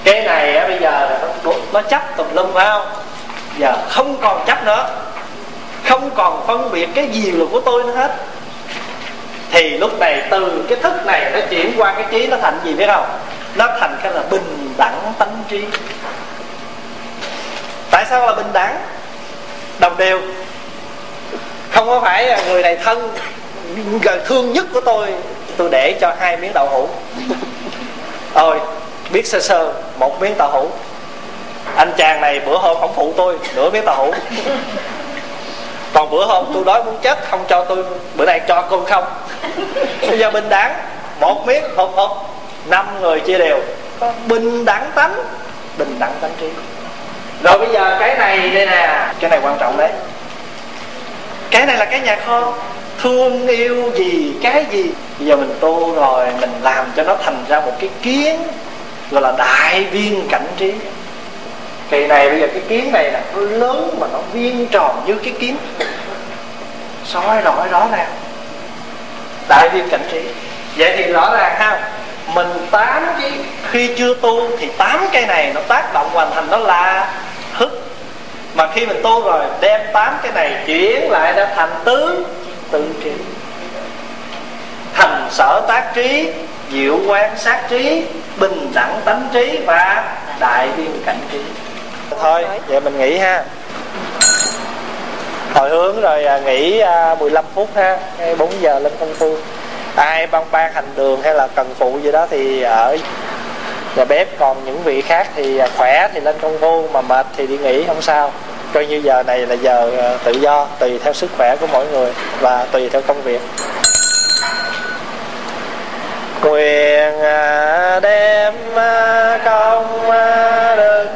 Cái này á bây giờ nó, nó chấp tùm lum phải không? Giờ không còn chấp nữa. Không còn phân biệt cái gì là của tôi nữa hết. Thì lúc này từ cái thức này nó chuyển qua cái trí nó thành gì biết không? Nó thành cái là bình đẳng tánh trí. Tại sao là bình đẳng? Đồng đều. Không có phải người này thân gần thương nhất của tôi tôi để cho hai miếng đậu hũ. Rồi biết sơ sơ, một miếng đậu hũ anh chàng này bữa hôm không phụ tôi, nửa miếng tàu hủ. Còn bữa hôm tôi đói muốn chết, không cho tôi, bữa nay cho cơm không. Bây giờ bình đẳng, một miếng, hộp hộp. Năm người chia đều. Bình đẳng tánh, bình đẳng tánh trí. Rồi bây giờ cái này đây nè. Cái này quan trọng đấy. Cái này là cái nhà kho. Thương yêu gì, cái gì? Bây giờ mình tu rồi, mình làm cho nó thành ra một cái kiến, gọi là đại viên cảnh trí thì này bây giờ cái kiến này là nó lớn mà nó viên tròn như cái kiến soi rõ rõ ràng. Đại viên cảnh trí. Vậy thì rõ ràng ha, mình tám cái, khi chưa tu thì tám cái này nó tác động hoàn thành nó là thức. Mà khi mình tu rồi, đem tám cái này chuyển lại ra thành tứ tự trị thành sở tác trí, diệu quan sát trí, bình đẳng tánh trí và đại viên cảnh trí thôi, vậy mình nghỉ ha. Hồi hướng rồi à, nghỉ à, 15 phút ha. 4 giờ lên công phu. Ai ban ban hành đường hay là cần phụ gì đó thì ở nhà bếp. Còn những vị khác thì à, khỏe thì lên công phu, mà mệt thì đi nghỉ, không sao. Coi như giờ này là giờ tự do, tùy theo sức khỏe của mỗi người và tùy theo công việc. Quyền đem công đức